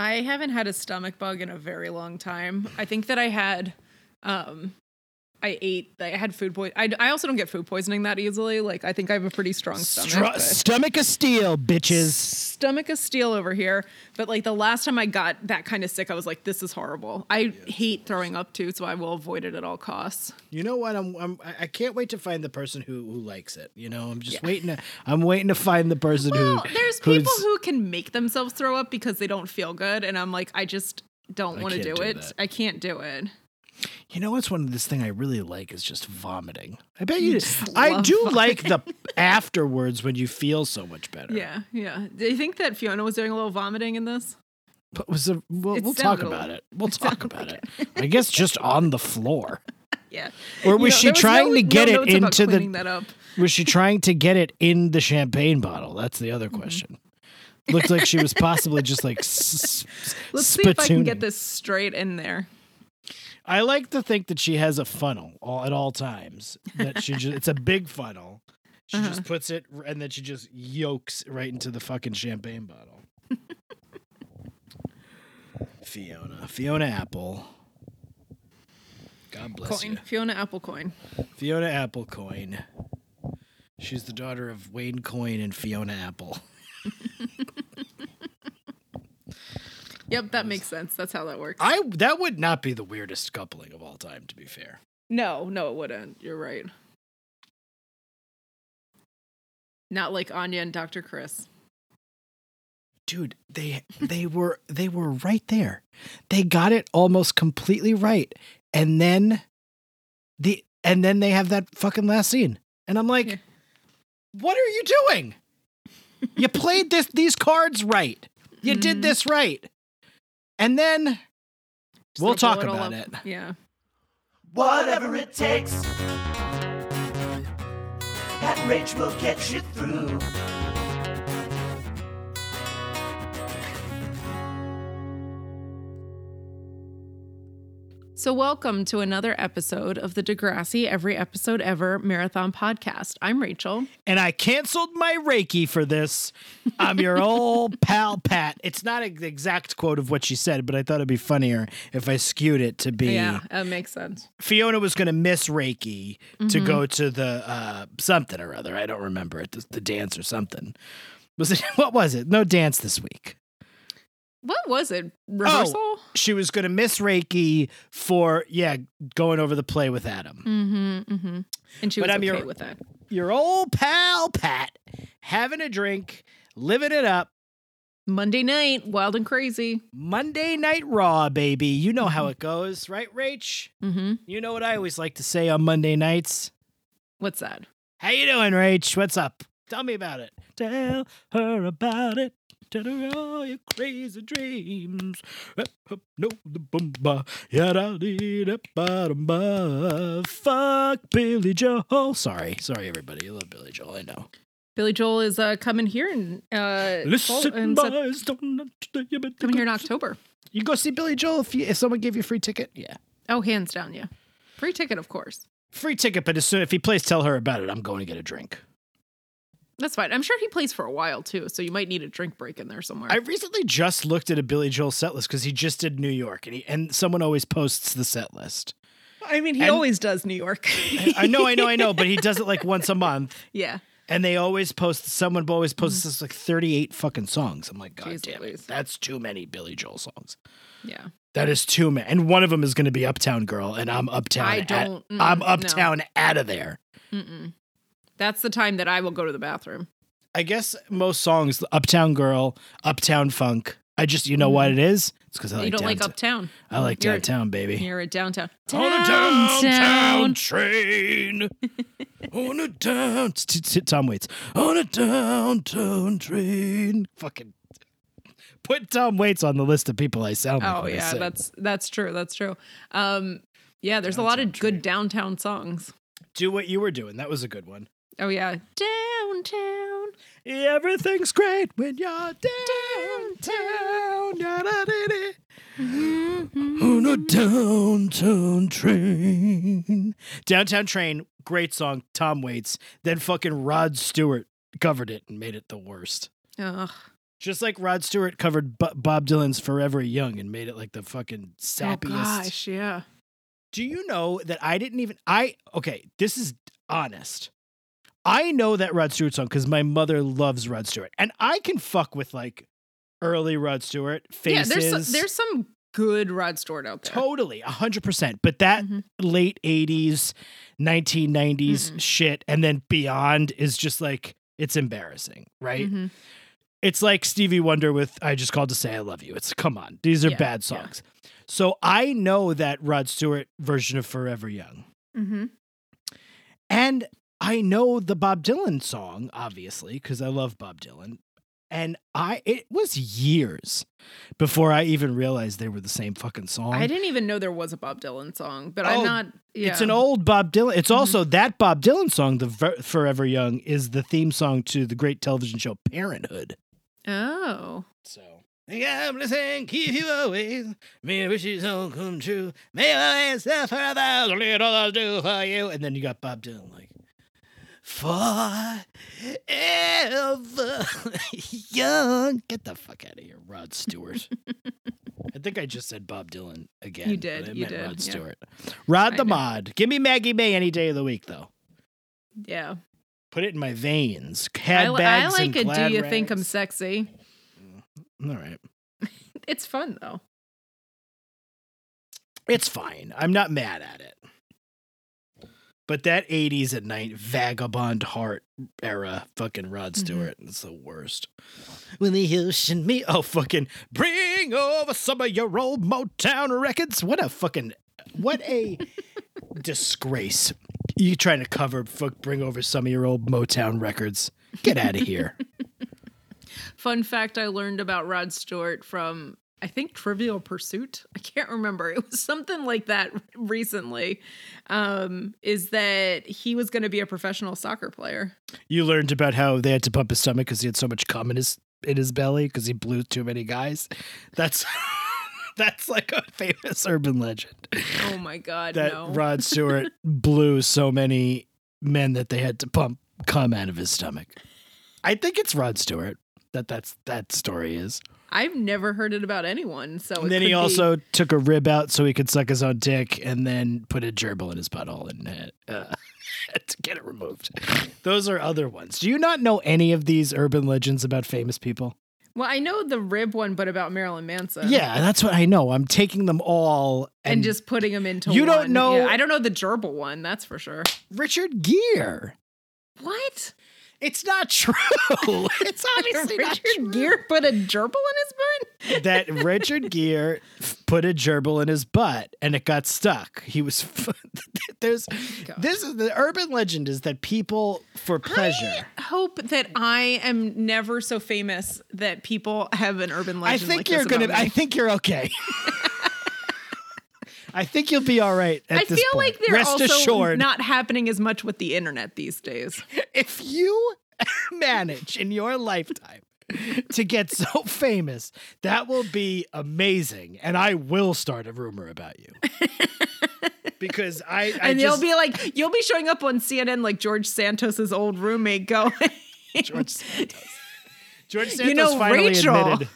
I haven't had a stomach bug in a very long time. I think that I had, um, I ate, I had food poison. I, I also don't get food poisoning that easily. Like, I think I have a pretty strong stomach. Stru- but- stomach of steel, bitches. stomach of steel over here. But like the last time I got that kind of sick, I was like, this is horrible. I hate throwing up too, so I will avoid it at all costs. You know what? I'm, I'm I- can't wait to find the person who who likes it. You know, I'm just waiting to I'm waiting to find the person Well, who there's people who can make themselves throw up because they don't feel good. And I'm like, I just don't want to do, do it. that. I can't do it. You know what's one of this thing I really like is just vomiting. I bet you. just I do like the afterwards when you feel so much better. Yeah, yeah. Do you think that Fiona was doing a little vomiting in this? But was a, we'll, It we'll talk about it. We'll it talk about like it. I guess just on the floor. Yeah. Or You was know, she trying no- to get no it into the? that up. Was she trying to get it in the champagne bottle? That's the other Mm-hmm. question. Looked like she was possibly just like. S- Let's see if I can get this straight in there. I like to think that she has a funnel all, at all times. That she just it's a big funnel. She Uh-huh. just puts it and then she just yokes right into the fucking champagne bottle. Fiona, Fiona Apple. God bless Coyne. you. Fiona Apple coin. Fiona Apple Coyne. She's the daughter of Wayne Coyne and Fiona Apple. Yep, that makes sense. That's how that works. I that would not be the weirdest coupling of all time, to be fair. No, no, it wouldn't. You're right. Not like Anya and Dr. Chris. dude they they were they were right there they got it almost completely right and then the and then they have that fucking last scene and i'm like Yeah. what are you doing you played this these cards right you did Mhm. this right and then Just we'll talk all about up. it Yeah. Whatever it takes. That rage will get you through. So, welcome to another episode of the Degrassi Every Episode Ever Marathon Podcast. I'm Rachel. and i canceled my reiki for this i'm your old pal pat it's not an exact quote of what she said but i thought it'd be funnier if i skewed it to be Yeah, that makes sense. Fiona was going to miss Reiki to Mm-hmm. go to the uh, something or other. I don't remember it. The, the dance or something. Was it? What was it? No dance this week. What was it? Rehearsal? Oh, She was going to miss Reiki for yeah going over the play with Adam. Mm-hmm. Mm-hmm. And she was But okay your- with that. Your old pal Pat having a drink, living it up. Monday night, wild and crazy. Monday Night Raw, baby. You know how it goes, right, Rach? Mm-hmm. You know what I always like to say on Monday nights. What's that? How you doing, Rach? What's up? Tell me about it. Tell her about it. Tell her all your crazy dreams. Up, up, No, the bumba. Yada dee da ba. Fuck Billy Joel. Sorry, sorry, everybody. You love Billy Joel. I know. Billy Joel is uh, coming here and uh, Listen, Sep- boys, don't understand you better coming here in October. You go see Billy Joel if you, if someone gave you a free ticket. Yeah, Oh, hands down, yeah. Free ticket, of course. free ticket. But as soon if he plays, tell her about it. I'm going to get a drink. That's fine. I'm sure he plays for a while too, so you might need a drink break in there somewhere. I recently just looked at a Billy Joel set list because he just did New York, and he and someone always posts the set list. I mean, he And- always does New York. I know, I know, I know, but he does it like once a month, yeah. and they always post. Someone always posts this like thirty-eight fucking songs. I'm like, God Jeez damn Louise. it, that's too many Billy Joel songs. Yeah. That is too many, and one of them is going to be Uptown Girl, and I'm Uptown. I at- don't- mm, I'm no. Uptown out of there. Mm-mm. That's the time that I will go to the bathroom. I guess most songs, Uptown Girl, Uptown Funk. I just, you know what it is? It's because I like Mm-hmm. you don't like uptown. I like You're- downtown, baby. You're a downtown. On a downtown train. on a down. t- t- Tom Waits. On a downtown train. Fucking put Tom Waits on the list of people I sound like. Oh yeah, that's that's true. That's true. Um, yeah, there's a lot of Downtown good downtown songs. Do what you were doing. That was a good one. Oh yeah, downtown. Everything's great when you're downtown. Da-da-dee-dee. Mm-hmm. On a downtown train. Downtown train, great song, Tom Waits. Then fucking Rod Stewart covered it and made it the worst. Ugh. Just like Rod Stewart covered B- Bob Dylan's Forever Young and made it like the fucking oh, sappiest. Oh gosh, yeah. Do you know that I didn't even I okay, this is honest. I know that Rod Stewart song because my mother loves Rod Stewart. And I can fuck with like early Rod Stewart faces. Yeah, there's some, there's some good Rod Stewart out there. totally a hundred percent. But that Mhm. late eighties, nineteen nineties Mm-mm. shit and then beyond is just like it's embarrassing, right? Mhm. It's like Stevie Wonder with I Just Called to Say I Love You. It's come on. These are Yeah, bad yeah. songs. So I know that Rod Stewart version of Forever Young. Mhm. And I know the Bob Dylan song, obviously, because I love Bob Dylan. And I it was years before I even realized they were the same fucking song. I didn't even know there was a Bob Dylan song, but Oh, I'm not. Yeah. It's an old Bob Dylan. It's Mhm. also that Bob Dylan song, the Ver- Forever Young, is the theme song to the great television show Parenthood. Oh. So. yeah, I'm listening, keep you always. May wishes all come true. May I myself for a thousand little dollars do for you. And then you got Bob Dylan like, forever young. Get the fuck out of here, Rod Stewart. I think I just said Bob Dylan again. You but did, I you meant did, Rod yeah. Stewart. Rod I the know. Mod. Give me Maggie May any day of the week, though. Yeah. Put it in my veins. I, Had I bags like and it. Do glad you think I'm sexy? Mm, all right. It's fun though. It's fine. I'm not mad at it. But that 80s at night vagabond heart era fucking Rod Mhm. Stewart is the worst. When the ocean me oh fucking bring over some of your old Motown records. What a fucking what a disgrace. You trying to cover fuck bring over some of your old Motown records. Get out of here. Fun fact I learned about Rod Stewart from I think Trivial Pursuit. I can't remember. It was something like that recently. Um, is that he was going to be a professional soccer player. You learned about how they had to pump his stomach because he had so much cum in his in his belly because he blew too many guys. That's that's like a famous urban legend Oh my god, that no. Rod Stewart blew so many men that they had to pump cum out of his stomach. I think it's Rod Stewart that that's that story is. I've never heard it about anyone. So And then he be- also took a rib out so he could suck his own dick, and then put a gerbil in his butthole and uh, uh, to get it removed. Those are other ones. Do you not know any of these urban legends about famous people? Well, I know the rib one, but about Marilyn Manson. Yeah, that's what I know. I'm taking them all And, just putting them into You don't know- Yeah, I don't know the gerbil one, that's for sure. Richard Gere. What? It's not true. it's obviously not Richard. Gere put a gerbil in his butt? that Richard Gere put a gerbil in his butt and it got stuck. He was there's oh God. this is the urban legend is that people for pleasure. I hope that I am never so famous that people have an urban legend. I think like you're gonna. I think you're okay. I think you'll be all right. I feel point. like they're Rest also assured, not happening as much with the internet these days. if you manage in your lifetime to get so famous, that will be amazing, and I will start a rumor about you. because I, I and just, you'll be like, you'll be showing up on CNN like George Santos's old roommate going. George Santos. George Santos You know, finally Rachel. admitted.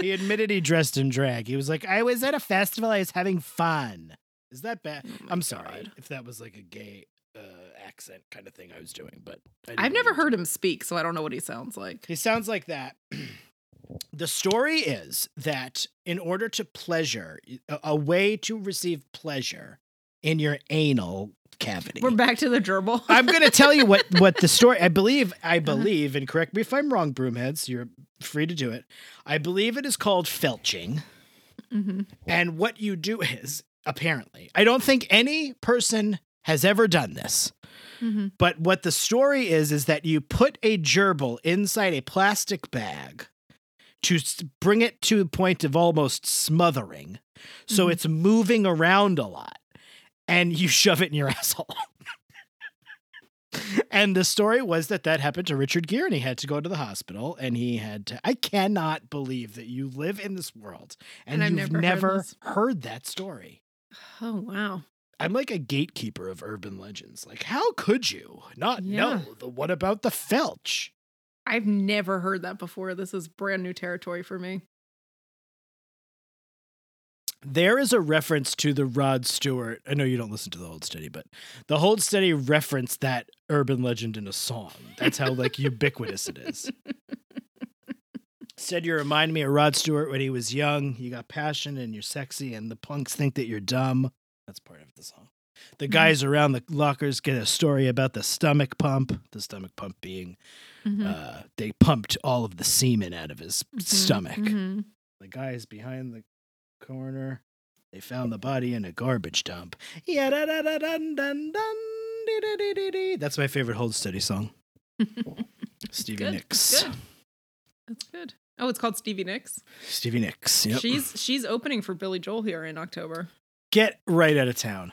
He admitted he dressed in drag. He was like, "I was at a festival. I was having fun." Is that bad? Oh I'm sorry God. if that was like a gay uh, accent kind of thing I was doing, but I I've never heard him speak, so I don't know what he sounds like. He sounds like that. the story is that in order to pleasure, a, a way to receive pleasure in your anal cavity. We're back to the gerbil. I'm going to tell you what what the story. I believe. I Uh-huh. believe, and correct me if I'm wrong, broomheads. You're free to do it. I believe it is called felching, Mhm. and what you do is apparently. I don't think any person has ever done this. Mhm. But what the story is is that you put a gerbil inside a plastic bag to bring it to the point of almost smothering, so Mhm. it's moving around a lot, and you shove it in your asshole. and the story was that that happened to Richard Gere, and he had to go to the hospital, and he had to. I cannot believe that you live in this world and, And you've never heard never this. heard that story. Oh wow. I'm like a gatekeeper of urban legends. Like, how could you not Yeah. know the what about the Felch? I've never heard that before. This is brand new territory for me. There is a reference to the Rod Stewart. I know you don't listen to the Hold Steady, but the Hold Steady referenced that urban legend in a song. That's how like ubiquitous it is. Said you remind me of Rod Stewart when he was young. You got passion and you're sexy, and the punks think that you're dumb. That's part of the song. The guys around the lockers get a story about the stomach pump. The stomach pump being Mhm. uh, they pumped all of the semen out of his Mhm, stomach. mhm. The guys behind the corner, they found the body in a garbage dump. That's my favorite hold steady song. Stevie Good, Nicks. Good. That's good. Oh, it's called Stevie Nicks. Stevie Nicks. Yep. She's she's opening for Billy Joel here in October. Get right out of town.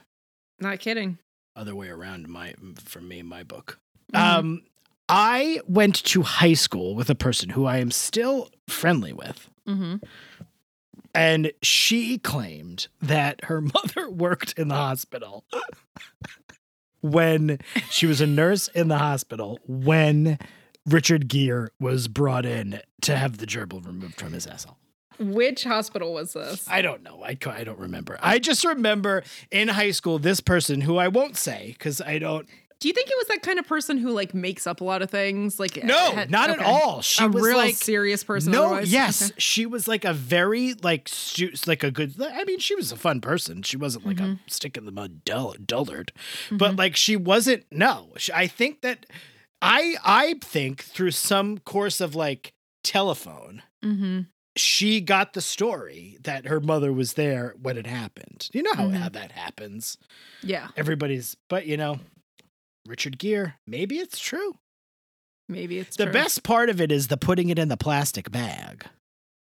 Not kidding. Other way around, my for me, my book. Mhm. Um, I went to high school with a person who I am still friendly with. Mhm. And she claimed that her mother worked in the hospital when she was a nurse in the hospital when Richard Gere was brought in to have the gerbil removed from his asshole. Which hospital was this? I don't know. I, I don't remember. I just remember in high school this person who I won't say because I don't. Do you think it was that kind of person who like makes up a lot of things? Like No, had- not at all. She a was real like serious person. No, otherwise? yes, Okay. she was like a very like stu- like a good. I mean, she was a fun person. She wasn't like Mm-hmm. a stick in the mud dull, dullard, but like she wasn't. No, she, I think that I I think through some course of like telephone, Mhm. she got the story that her mother was there when it happened. You know how, Mhm. how that happens. Yeah, Everybody's, but you know, Richard Gere. Maybe it's true. maybe it's The true. best part of it is the putting it in the plastic bag.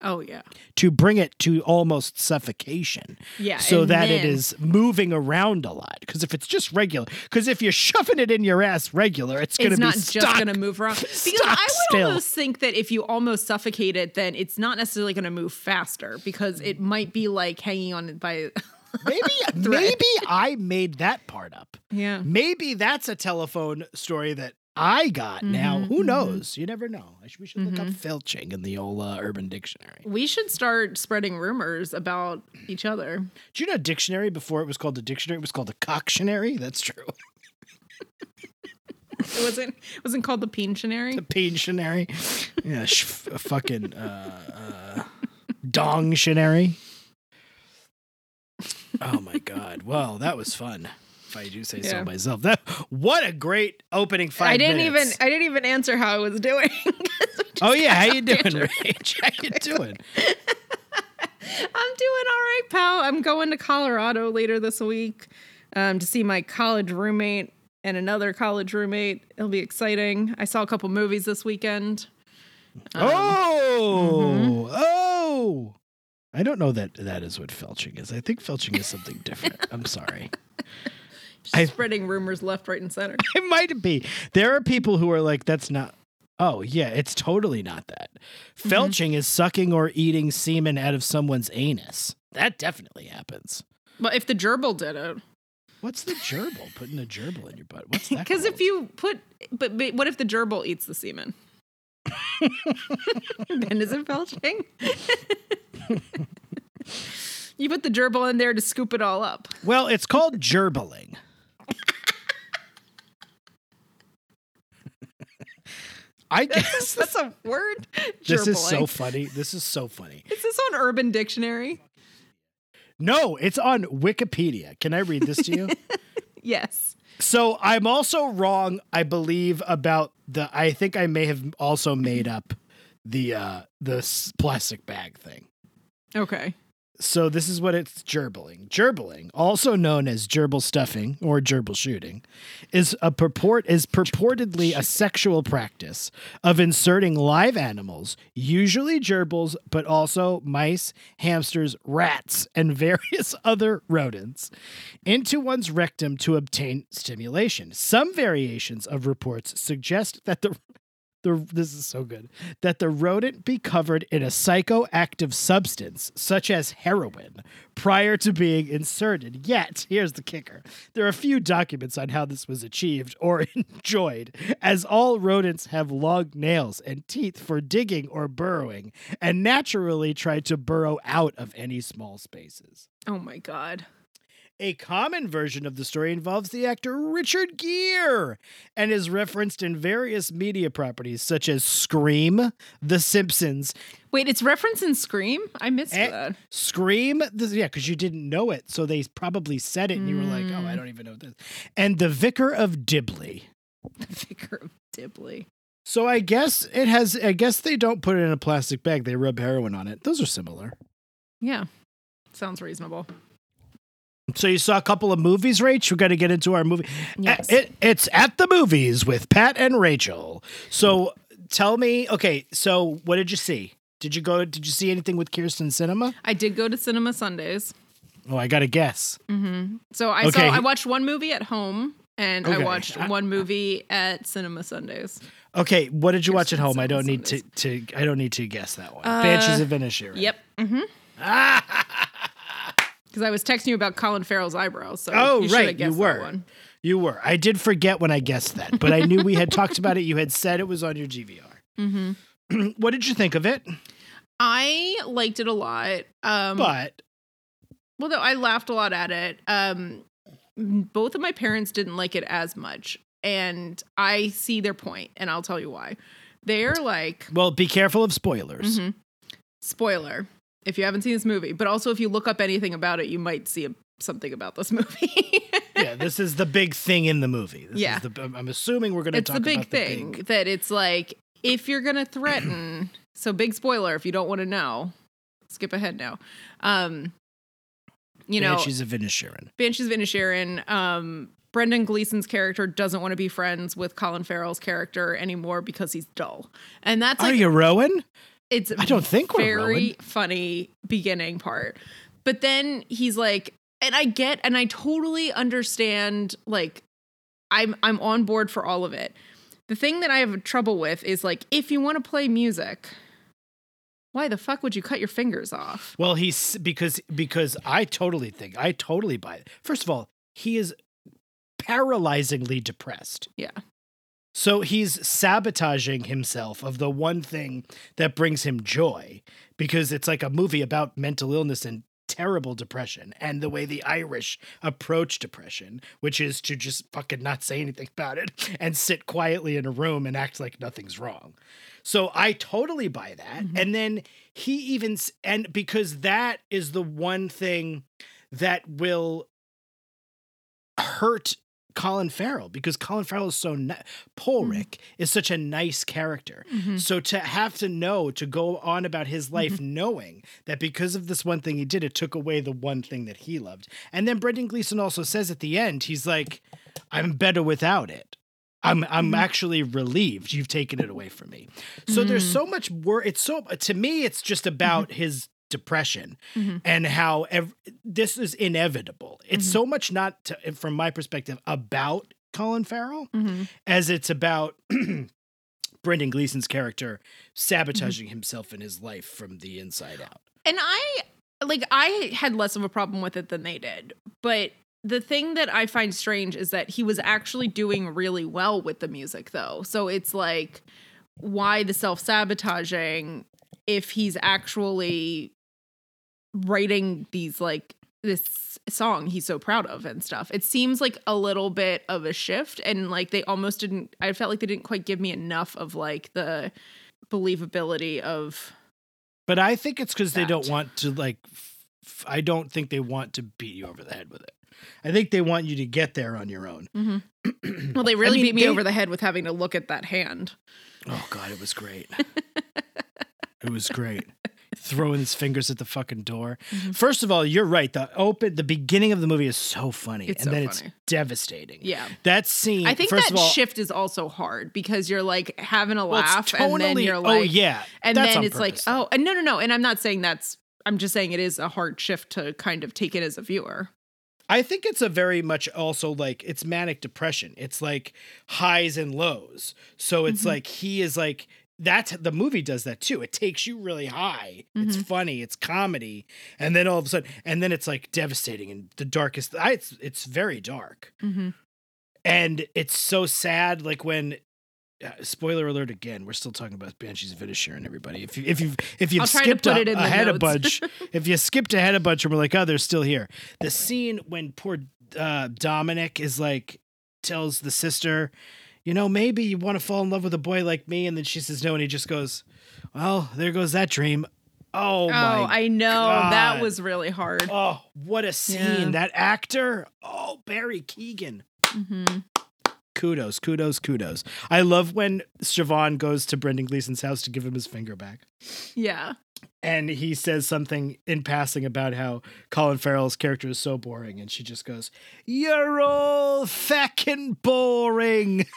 Oh yeah, to bring it to almost suffocation yeah. so that it then- is moving around a lot because if it's just regular because if you're shoving it in your ass regular it's going to It's be not stuck. just going to move around. Because I would still. almost think that if you almost suffocate it, then it's not necessarily going to move faster because it might be like hanging on by. Maybe maybe i made that part up. Yeah. maybe that's a telephone story that i got now. Mhm, who mhm. knows? You never know. Should, we should look up filching in the old uh, urban dictionary. We should start spreading rumors about each other. do you know dictionary before it was called a dictionary? It was called a cocktionary that's true. It wasn't it wasn't called the Pensionary. the pensionary yeah sh- fucking uh, uh, dongtionary oh my god well that was fun if i do say so myself that what a great opening five I didn't minutes. even I didn't even answer how I was doing. oh yeah how you doing. Rach? how you doing I'm doing all right, pal. I'm going to Colorado later this week um, to see my college roommate and another college roommate. It'll be exciting. I saw a couple movies this weekend. Um, oh oh i don't know that that is what felching is i think felching is something different i'm sorry just I- spreading rumors left, right, and center. It might be. There are people who are like, that's not. Oh, yeah, it's totally not that. Mm-hmm. Felching is sucking or eating semen out of someone's anus. That definitely happens. But if the gerbil did it, What's the gerbil? Putting a gerbil in your butt. What's that? because if you put, but, but what if the gerbil eats the semen? then is it felching? you put the gerbil in there to scoop it all up. Well, it's called gerbiling. I guess That's a word. this is so funny. This is so funny. Is this on Urban Dictionary? No, it's on Wikipedia. Can I read this to you? Yes. So I'm also wrong, I believe, about the. I think I may have also made up the uh the plastic bag thing. Okay. So this is what it's gerbiling. Gerbiling, also known as gerbil stuffing or gerbil shooting, is a purport is purportedly a sexual practice of inserting live animals, usually gerbils, but also mice, hamsters, rats, and various other rodents, into one's rectum to obtain stimulation. Some variations of reports suggest that the the this is so good that the rodent be covered in a psychoactive substance such as heroin prior to being inserted. Yet, here's the kicker: there are few documents on how this was achieved or enjoyed, as all rodents have long nails and teeth for digging or burrowing, and naturally try to burrow out of any small spaces. Oh my god. A common version of the story involves the actor Richard Gere and is referenced in various media properties such as Scream, The Simpsons, Wait, it's reference in Scream? I missed Eh, that. Scream, the, yeah, because you didn't know it, so they probably said it, and you were like, "Oh, I don't even know this." And The Vicar of Dibley. The Vicar of Dibley. So I guess it has. I guess they don't put it in a plastic bag; they rub heroin on it. Those are similar. Yeah. Sounds reasonable. So you saw a couple of movies, Rach. We're going to get into our movie. Yes. Uh, It, it's at the movies with Pat and Rachel. So tell me, okay. So what did you see? Did you go? Did you see anything with Kirsten Cinema? I did go to Cinema Sundays. Oh, I got to guess. So I Okay. saw I watched one movie at home and I Okay. watched one movie at Cinema Sundays. Okay, what did you watch at Kirsten home? I don't need to, Sundays. to. I don't need to guess that one. Banshees of Inisherin. Yep. Mm-hmm. Because I was texting you about Colin Farrell's eyebrows. So Oh, you right, you were. that one. You were. I did forget when I guessed that, but I knew we had talked about it. You had said it was on your DVR. Mm-hmm. what did you think of it? I liked it a lot. Um, But well, no, I laughed a lot at it. Um, both of my parents didn't like it as much, and I see their point, and I'll tell you why. They're like, well, be careful of spoilers. Mhm. spoiler if you haven't seen this movie, but also if you look up anything about it, you might see a, something about this movie. yeah, this is the big thing in the movie. This Yeah. is the, I'm- assuming we're going to it's talk the big thing the that it's like if you're gonna threaten so big spoiler if you don't want to know skip ahead now um you know Banshees of Inisherin. banshees of inisherin um brendan gleeson's character doesn't want to be friends with colin farrell's character anymore because he's dull and that's Are you Rowan? It's I don't think we're very funny beginning part. But then he's like and i get and i totally understand like i'm i'm on board for all of it. The thing that i have trouble with is like if you want to play music why the fuck would you cut your fingers off? Well, he's because because I totally think I totally buy it. First of all, he is paralyzingly depressed. yeah So he's sabotaging himself of the one thing that brings him joy because it's like a movie about mental illness and terrible depression and the way the Irish approach depression, which is to just fucking not say anything about it and sit quietly in a room and act like nothing's wrong. So I totally buy that. Mm-hmm. And then he even, and because that is the one thing that will hurt Colin Farrell because Colin Farrell is so ni- Pádraic mm-hmm. is such a nice character. Mm-hmm. So to have to know to go on about his life mm-hmm. knowing that because of this one thing he did, it took away the one thing that he loved. And then Brendan Gleeson also says at the end, he's like, "I'm better without it." I'm I'm actually relieved you've taken it away from me. So there's so much work. It's so to me, it's just about his depression mm-hmm. and how ev- this is inevitable. It's mm-hmm. so much not to, from my perspective about Colin Farrell mm-hmm. as it's about Brendan Gleeson's character sabotaging himself in his life from the inside out. and i like i had less of a problem with it than they did. But the thing that i find strange is that he was actually doing really well with the music though. So it's like why the self-sabotaging if he's actually writing these like this song he's so proud of and stuff it seems like a little bit of a shift and like they almost didn't i felt like they didn't quite give me enough of like the believability of But I think it's because they don't want to like. F- I don't think they want to beat you over the head with it. I think they want you to get there on your own. Mm-hmm. Well, they really mean, beat me they- over the head with having to look at that hand. Oh God, it was great. it was great. Throwing his fingers at the fucking door. Mm-hmm. First of all, you're right. The open, the beginning of the movie is so funny, It's and so then funny. it's devastating. Yeah. that scene. I think first that all, shift is also hard because you're like having a well, laugh and then tonally- you're like, oh yeah, and then it's like, purpose, oh, and no, no, no. And I'm not saying that's, I'm just saying it is a hard shift to kind of take in as a viewer. I think it's a very much also like it's manic depression. It's like highs and lows. So it's Mhm. like he is like that's the movie does that too. It takes you really high. It's Mhm. funny, it's comedy, and then all of a sudden and then it's like devastating and the darkest I, it's it's very dark. Mm-hmm. And it's so sad like when uh, spoiler alert again. We're still talking about Banshees of Inisherin, everybody. If you if you if you've skipped put a- it in ahead a bunch, if you skipped ahead a bunch and we're like, oh, they're still here. The scene when poor uh, Dominic is like tells the sister, you know, maybe you want to fall in love with a boy like me, and then she says no, and he just goes, well, there goes that dream. Oh, Oh! I know that was really hard. oh, what a scene! Yeah. That actor, oh, Barry Keoghan. Mm hmm Kudos, kudos, kudos. I love when Siobhan goes to Brendan Gleeson's house to give him his finger back. Yeah. and he says something in passing about how Colin Farrell's character is so boring, and she just goes, "You're all fucking boring."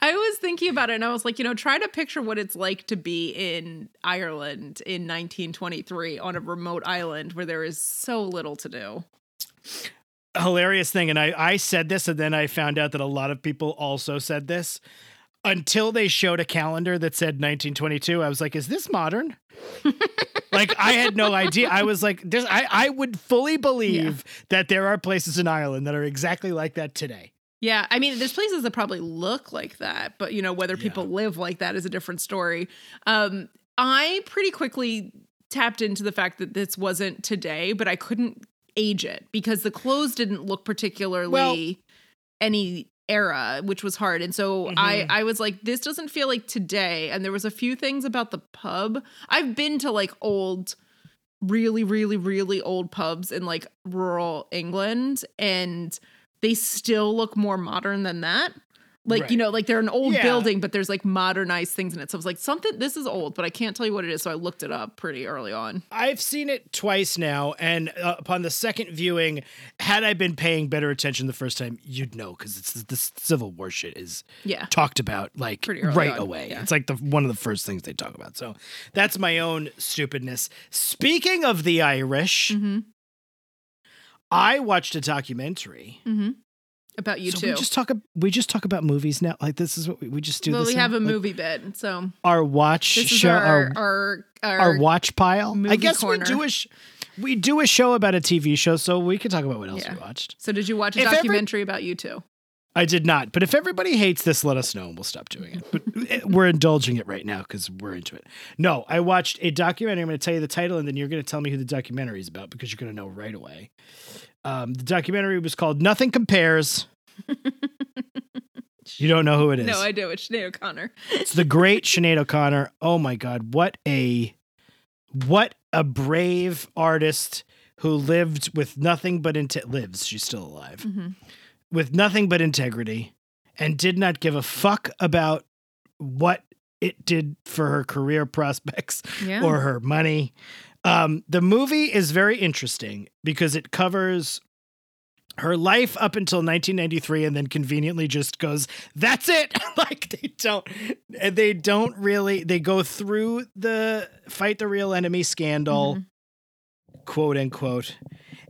I was thinking about it and I was like, you know, try to picture what it's like to be in Ireland in 1923 on a remote island where there is so little to do. Hilarious thing, and I I said this, and then I found out that a lot of people also said this. Until they showed a calendar that said 1922, I was like, "Is this modern?" like I had no idea. I was like, "This." I I would fully believe that there are places in Ireland that are exactly like that today. Yeah, I mean, there's places that probably look like that, but you know, whether people Yeah. live like that is a different story. Um, I pretty quickly tapped into the fact that this wasn't today, but I couldn't age it because the clothes didn't look particularly Well- any era, which was hard. And so I Mhm. I was like, this doesn't feel like today. And there was a few things about the pub. I've been to like old really, really, really old pubs in like rural England, and they still look more modern than that. Like, Right. you know, like they're an old Yeah. building, but there's like modernized things in it. So I was like, something, this is old, but I can't tell you what it is. So I looked it up pretty early on. I've seen it twice now, and uh, upon the second viewing, had I been paying better attention the first time, you'd know because it's this Civil War shit is Yeah. talked about like right on, away. yeah. It's like the one of the first things they talk about. So that's my own stupidness. Speaking of the Irish, Mm-hmm. I watched a documentary. Mm-hmm. About you so too. we just talk. We just talk about movies now. Like this is what we, we just do. well, this we now? have a Like, movie bit. So our watch show. our, our, our, our, watch pile. I guess corner. we do a sh- we do a show about a TV show, so we can talk about what else Yeah. we watched. So did you watch a If every- documentary about U2? I did not, but if everybody hates this, let us know and we'll stop doing it. But eh, we're indulging it right now because we're into it. No, I watched a documentary. I'm going to tell you the title, and then you're going to tell me who the documentary is about because you're going to know right away. Um, the documentary was called "Nothing Compares." You don't know who it is. No, I do. It's Sinead O'Connor. It's the great Sinead O'Connor. Oh my God, what a what a brave artist who lived with nothing but inte- lives. She's still alive Mhm. with nothing but integrity and did not give a fuck about what it did for her career prospects Yeah. or her money. Um, the movie is very interesting because it covers her life up until 1993 and then conveniently just goes that's it like they don't they don't really they go through the fight the real enemy scandal Mhm. quote unquote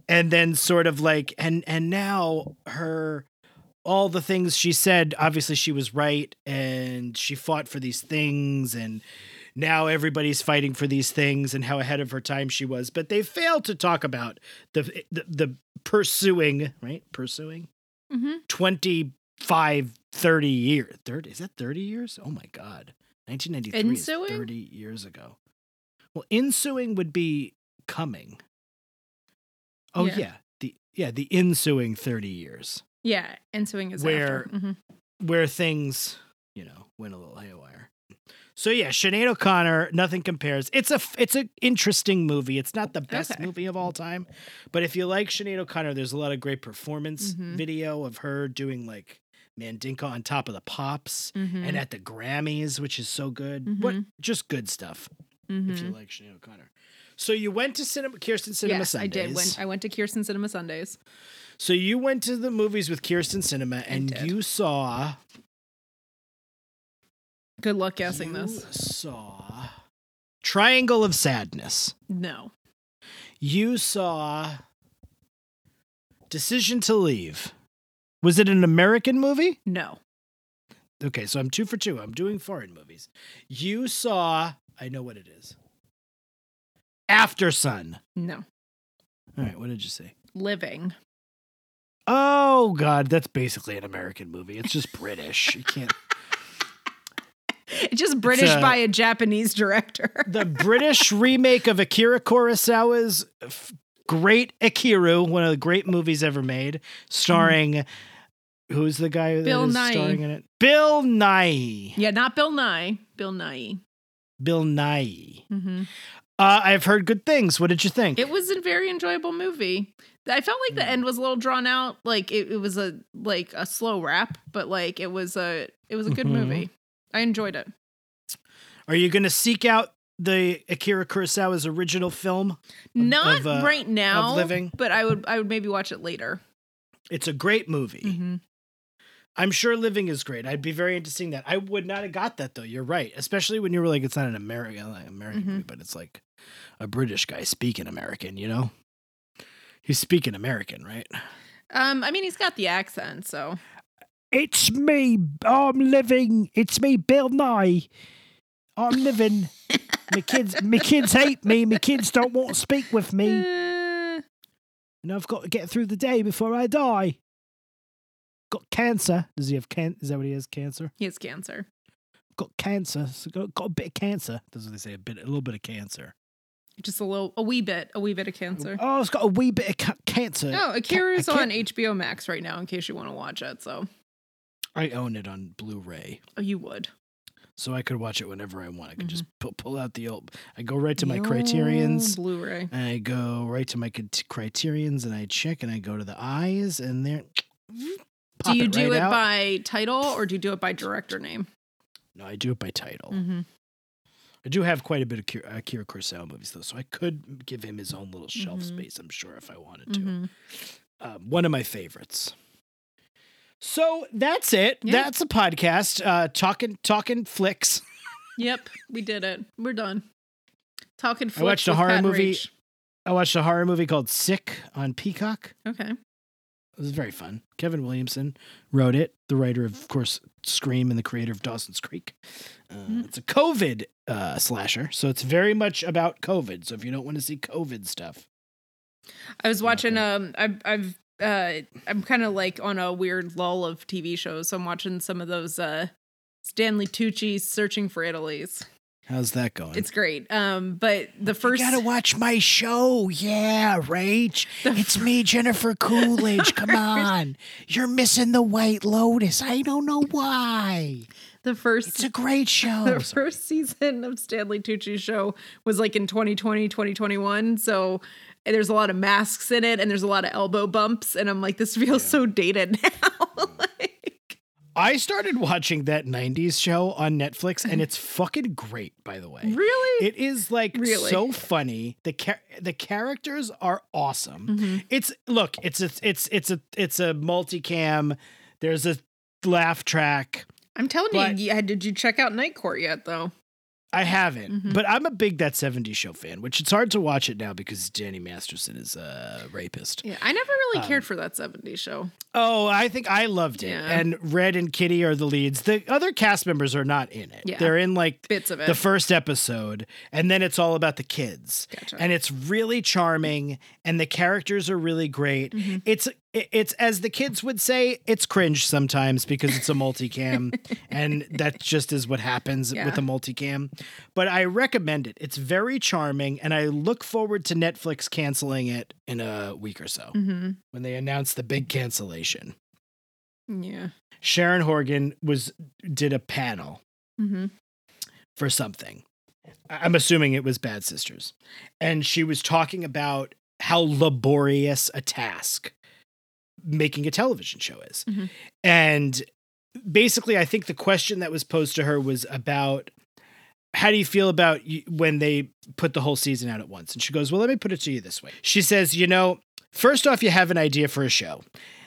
and then sort of like and and now her all the things she said obviously she was right and she fought for these things and now everybody's fighting for these things and how ahead of her time she was but they failed to talk about the the, the pursuing right? Pursuing? Mhm. 25 30 years 30 is that 30 years? Oh my god. 1993 is 30 years ago. Well ensuing would be coming. Oh Yeah. yeah, the yeah the ensuing 30 years. Yeah, ensuing is Where- after. Mhm. where things you know went a little haywire so yeah Sinead O'Connor nothing compares it's a it's an interesting movie it's not the best Okay. movie of all time but if you like Sinead O'Connor there's a lot of great performance Mhm. video of her doing like Mandinka on top of the pops Mhm. and at the Grammys, which is so good. What Mhm. just good stuff if you Mhm. like Sinead O'Connor. So you went to cinema, Kirsten Cinema yes, Sundays. I did. Went, I went to Kirsten Cinema Sundays. so you went to the movies with Kirsten Cinema, and you saw. Good luck guessing you this. Saw Triangle of Sadness. No. You saw Decision to Leave. Was it an American movie? No. Okay, so I'm two for two. I'm doing foreign movies. You saw, I know what it is. Aftersun. No. All right, what did you say? Living. Oh God, that's basically an American movie. It's just British. You can't. It's just British a- by a Japanese director. The British remake of Akira Kurosawa's f- great Ikiru, one of the great movies ever made, starring who's the guy Bill is Nighy. starring in it? Bill Nye. yeah, not Bill Nye. Bill Nye. Bill Nye. hmm Uh, I've heard good things. What did you think? It was a very enjoyable movie. I felt like the Hmm. end was a little drawn out. Like it, it was a like a slow wrap, but like it was a it was a good Mhm. movie. I enjoyed it. Are you going to seek out the Akira Kurosawa's original film? Not of, uh, right now, Living? but I would I would maybe watch it later. It's a great movie. Mm-hmm. I'm sure Living is great. I'd be very into seeing that. I would not have got that though. You're right, especially when you were like, it's not an American like, American Mhm. movie, but it's like a British guy speaking American. You know, he's speaking American, right? Um, I mean, he's got the accent, so It's me. I'm living. It's me, Bill Nye. I'm living. my kids, my kids hate me. My kids don't want to speak with me, Eh, and I've got to get through the day before I die. Got cancer. Does he have can? Is that what he has? Cancer. he has cancer. got cancer. So got, got a bit of cancer. That's what they say. A bit, a little bit of cancer. Just a little, a wee bit, a wee bit of cancer. Oh, it's got a wee bit of ca- cancer. No, Akira's I can't- on HBO Max right now. In case you want to watch it, so I own it on Blu-ray, oh, you would. so I could watch it whenever I want. I could just Mm-hmm. pull, pull out the old. I go right to my Criterion's. Blu-ray. and I go right to my Criterion's, and I check, and I go to the eyes, and there. Do you do right it out. by title or do you do it by director name? No, I do it by title. Mm-hmm. I do have quite a bit of Akira, Akira Kurosawa movies though, so I could give him his own little shelf Mhm. space. I'm sure if I wanted to. Mm-hmm. um, one of my favorites. So that's it. Yeah. That's a podcast. Uh, talking talking flicks. Yep, we did it. We're done. Talking. I watched flicks a horror Pat movie-. I watched a horror movie called Sick on Peacock. Okay. It was very fun. Kevin Williamson wrote it, the writer of, of course, Scream and the creator of Dawson's Creek. Uh, Mm. It's a COVID uh, slasher, so it's very much about COVID. So if you don't want to see COVID stuff, I was watching. Okay. Um, I've, I've, uh, I'm kind of like on a weird lull of TV shows. So I'm watching some of those. Uh, Stanley Tucci's Searching for Italy's. how's that going? It's great. Um, but the you first. gotta watch my show. Yeah, the It's me, Jennifer Coolidge. Come on. You're missing the White Lotus. I don't know why. the first. It's a great show. the first season of Stanley Tucci's show was like in 2020, 2021. So there's a lot of masks in it and there's a lot of elbow bumps. And I'm like, this feels Yeah. so dated now. like, I started watching that 90s show on Netflix and it's fucking great, by the way. really? It is like Really? so funny. The char- the characters are awesome. Mhm. It's look, it's a, it's it's a it's a multicam. There's a laugh track. I'm telling But- you, yeah, did you check out Night Court yet, though? I haven't, Mhm. but I'm a big That 70s Show fan, which it's hard to watch it now because Danny Masterson is a rapist. Yeah, I never really Um, cared for that 70s show. Oh, I think I loved it. Yeah. And Red and Kitty are the leads. The other cast members are not in it. Yeah. They're in like Bits of it. the first episode, and then it's all about the kids. Gotcha. And it's really charming, and the characters are really great. Mhm. It's it- it's as the kids would say, it's cringe sometimes because it's a multicam, and that just is what happens Yeah. with a multicam. But I recommend it. It's very charming, and I look forward to Netflix canceling it in a week or so hmm when they announce the big cancellation. Yeah. Sharon Horgan was did a panel hmm for something. I'm assuming it was Bad Sisters. And she was talking about how laborious a task making a television show is. Mhm. And basically, I think the question that was posed to her was about how do you feel about when they put the whole season out at once? And she goes, Well, let me put it to you this way. She says, You know, first off, you have an idea for a show.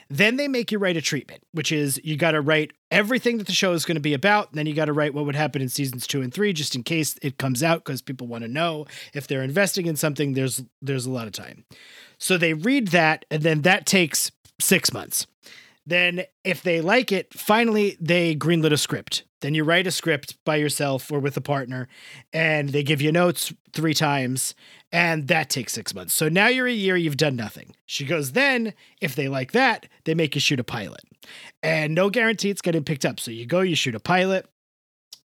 Then they make you write a treatment, which is you got to write everything that the show is going to be about. Then you got to write what would happen in seasons two and three, just in case it comes out, because people want to know if they're investing in something. There's there's a lot of time. So they read that, and then that takes six months. Then, if they like it, finally they greenlit a script. Then you write a script by yourself or with a partner, and they give you notes three times, and that takes six months. So now you're a year, you've done nothing. She goes, then, if they like that, they make you shoot a pilot. And no guarantee it's getting picked up. So you go, you shoot a pilot,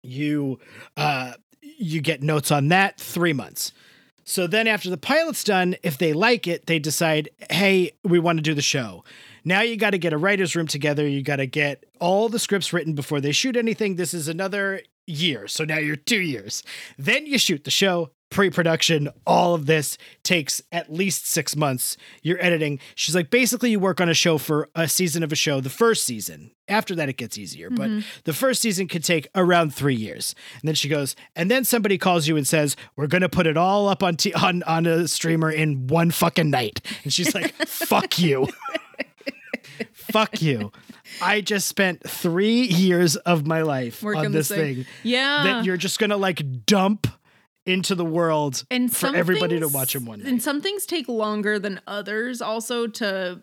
you uh you get notes on that, three months. So then after the pilot's done, if they like it, they decide, hey, we want to do the show. Now you got to get a writer's room together. You got to get all the scripts written before they shoot anything. This is another year. So now you're two years. Then you shoot the show, pre production. All of this takes at least six months. You're editing. She's like, basically, you work on a show for a season of a show, the first season. After that, it gets easier. But mm-hmm. the first season could take around three years. And then she goes, and then somebody calls you and says, we're going to put it all up on, t- on, on a streamer in one fucking night. And she's like, fuck you. fuck you. I just spent three years of my life Working on this this thing. thing Yeah. that you're just gonna like dump into the world and for some everybody to watch in one night. And some things take longer than others also to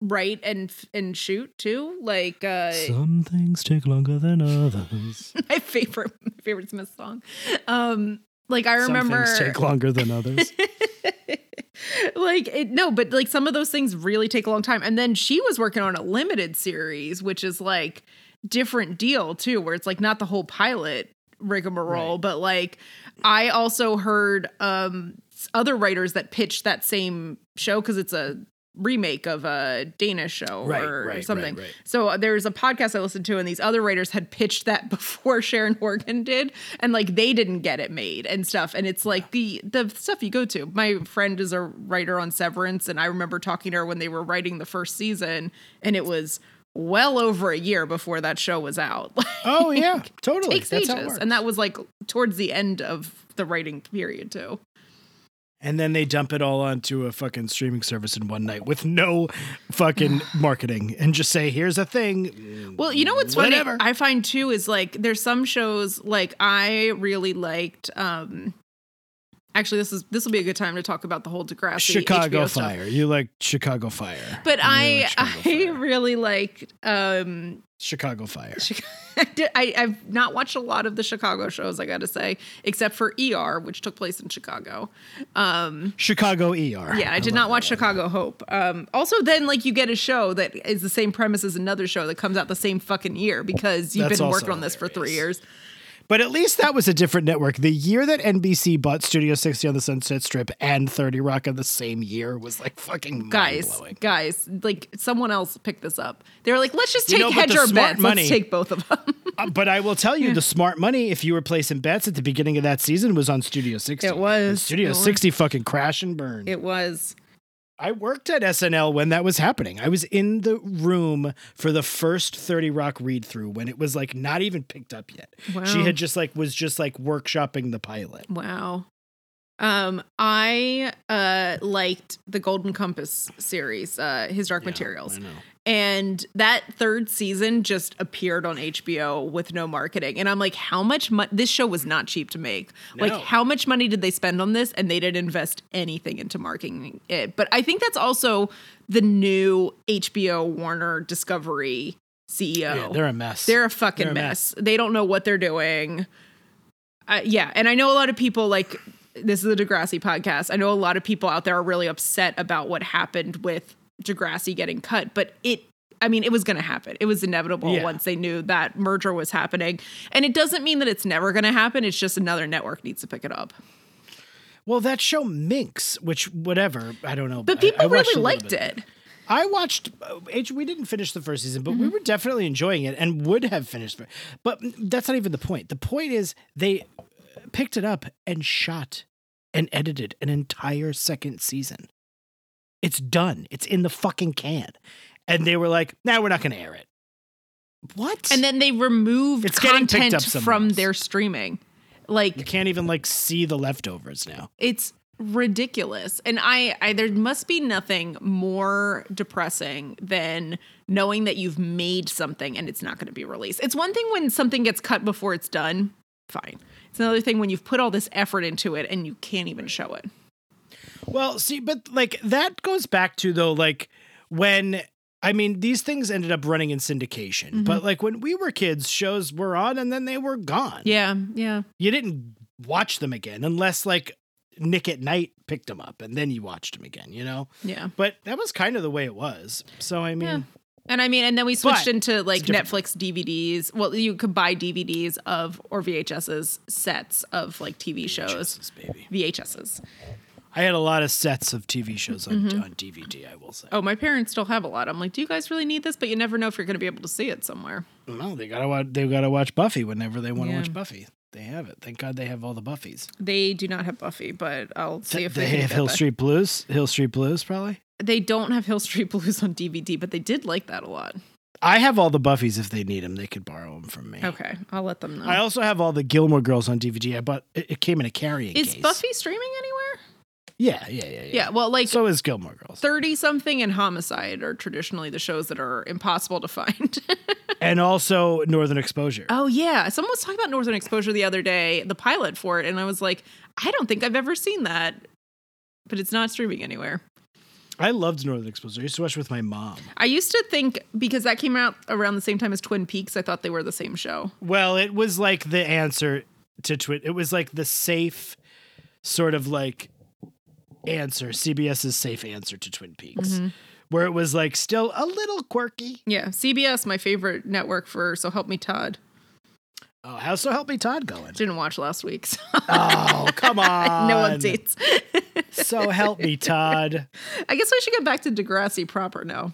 write and and shoot too. Like uh Some things take longer than others. my favorite my favorite Smith song. Um like I Some remember things take longer than others. like it, no, but like some of those things really take a long time. And then she was working on a limited series, which is like different deal too, where it's like not the whole pilot rigmarole, Right. but like I also heard um other writers that pitched that same show because it's a remake of a Danish show Right, or right, right, something. right. So there's a podcast I listened to, and these other writers had pitched that before Sharon Horgan did, and like they didn't get it made and stuff. And it's like the the stuff you go to. My friend is a writer on Severance, and I remember talking to her when they were writing the first season, and it was well over a year before that show was out. Like, oh yeah, totally. takes That's ages, and that was like towards the end of the writing period too. and then they dump it all onto a fucking streaming service in one night with no fucking marketing and just say, "Here's a thing." Well, you know what's Whatever. funny? I find too is like there's some shows like I really liked. um Actually, this is this will be a good time to talk about the whole Degrassi Chicago HBO stuff. Fire. You like Chicago Fire. But I like I Fire. really liked um Chicago Fire. I I, I've not watched a lot of the Chicago shows, I gotta say, except for ER, which took place in Chicago. Um, Chicago ER. yeah, I did not watch Chicago Hope. Um, also, then like you get a show that is the same premise as another show that comes out the same fucking year because you've That's been working on this for three years. But at least that was a different network. The year that NBC bought Studio 60 on the Sunset Strip and 30 Rock in the same year was like fucking guys, guys, like someone else picked this up. They were like, let's just You take know, but hedge our bets. money- Let's take both of them. Uh, but I will tell you, the smart money, if you were placing bets at the beginning of that season, was on Studio 60. It was. And Studio It was. 60 fucking crash and burn. it was. I worked at SNL when that was happening. I was in the room for the first 30 Rock read through when it was like not even picked up yet. She had just like was just like workshopping the pilot. Wow. Um, I uh liked the Golden Compass series, uh, his Dark Materials. And that third season just appeared on HBO with no marketing. And I'm like, how much money? This show was not cheap to make. Like, how much money did they spend on this? And they didn't invest anything into marketing it. But I think that's also the new HBO Warner Discovery CEO. Yeah, they're a mess. They're a fucking They're a mess. They don't know what they're doing. Uh, yeah, and I know a lot of people like this is the Degrassi podcast. I know a lot of people out there are really upset about what happened with Degrassi getting cut, but it I mean, it was going to happen. It was inevitable Yeah. once they knew that merger was happening. And it doesn't mean that it's never going to happen. It's just another network needs to pick it up. well, that show Minx, which whatever, I don't know. But people I watched really liked it. I watched uh, H. We didn't finish the first season, but Mm-hmm. we were definitely enjoying it and would have finished. it. But that's not even the point. The point is they picked it up and shot and edited an entire second season. It's done. It's in the fucking can, and they were like, "Nah, we're not going to air it." What? And then they removed It's getting picked content up from their streaming. Like you can't even like see the leftovers now. it's ridiculous. And I, I there must be nothing more depressing than knowing that you've made something and it's not going to be released. It's one thing when something gets cut before it's done. Fine. It's another thing when you've put all this effort into it and you can't even show it. Well, see, but like that goes back to though, like when I mean, these things ended up running in syndication, Mm-hmm. but like when we were kids, shows were on and then they were gone. Yeah, yeah. You didn't watch them again unless like Nick at Night picked them up and then you watched them again, you know? Yeah. But that was kind of the way it was. So, I mean, Yeah. And I mean, and then we switched But into like. Netflix DVDs. Well, you could buy DVDs of or VHSs sets of like TV shows. Baby. VHSs. I had a lot of sets of TV shows on, Mm-hmm. on DVD, I will say. Oh, my parents still have a lot. I'm like, do you guys really need this? But you never know if you're going to be able to see it somewhere. No, they gotta watch. They gotta watch Buffy whenever they want to Yeah. watch Buffy. They have it. Thank God they have all the Buffies. They do not have Buffy, but I'll see if they, they, have Hill that. Street Blues. Hill Street Blues, probably. They don't have Hill Street Blues on DVD, but they did like that a lot. I have all the Buffies. If they need them, they could borrow them from me. Okay, I'll let them know. I also have all the Gilmore Girls on DVD. I bought. It, it came in a carrying Is case. Buffy streaming? Yeah, yeah, yeah, yeah. Yeah, well, like So is Gilmore Girls. 30 something and Homicide are traditionally the shows that are impossible to find. and also Northern Exposure. oh, yeah. Someone was talking about Northern Exposure the other day, the pilot for it, and I was like, I don't think I've ever seen that, but it's not streaming anywhere. I loved Northern Exposure. I used to watch with my mom. I used to think because that came out around the same time as Twin Peaks, I thought they were the same show. Well, it was like the answer to Twin. It was like the safe, sort of like answer. CBS's safe answer to Twin Peaks, Mm-hmm. where it was like still a little quirky. Yeah, CBS, my favorite network for So Help Me Todd. Oh, how's so help me Todd going? Didn't watch last week's. Oh, come on. no updates. So help me Todd. I guess we should get back to Degrassi proper now.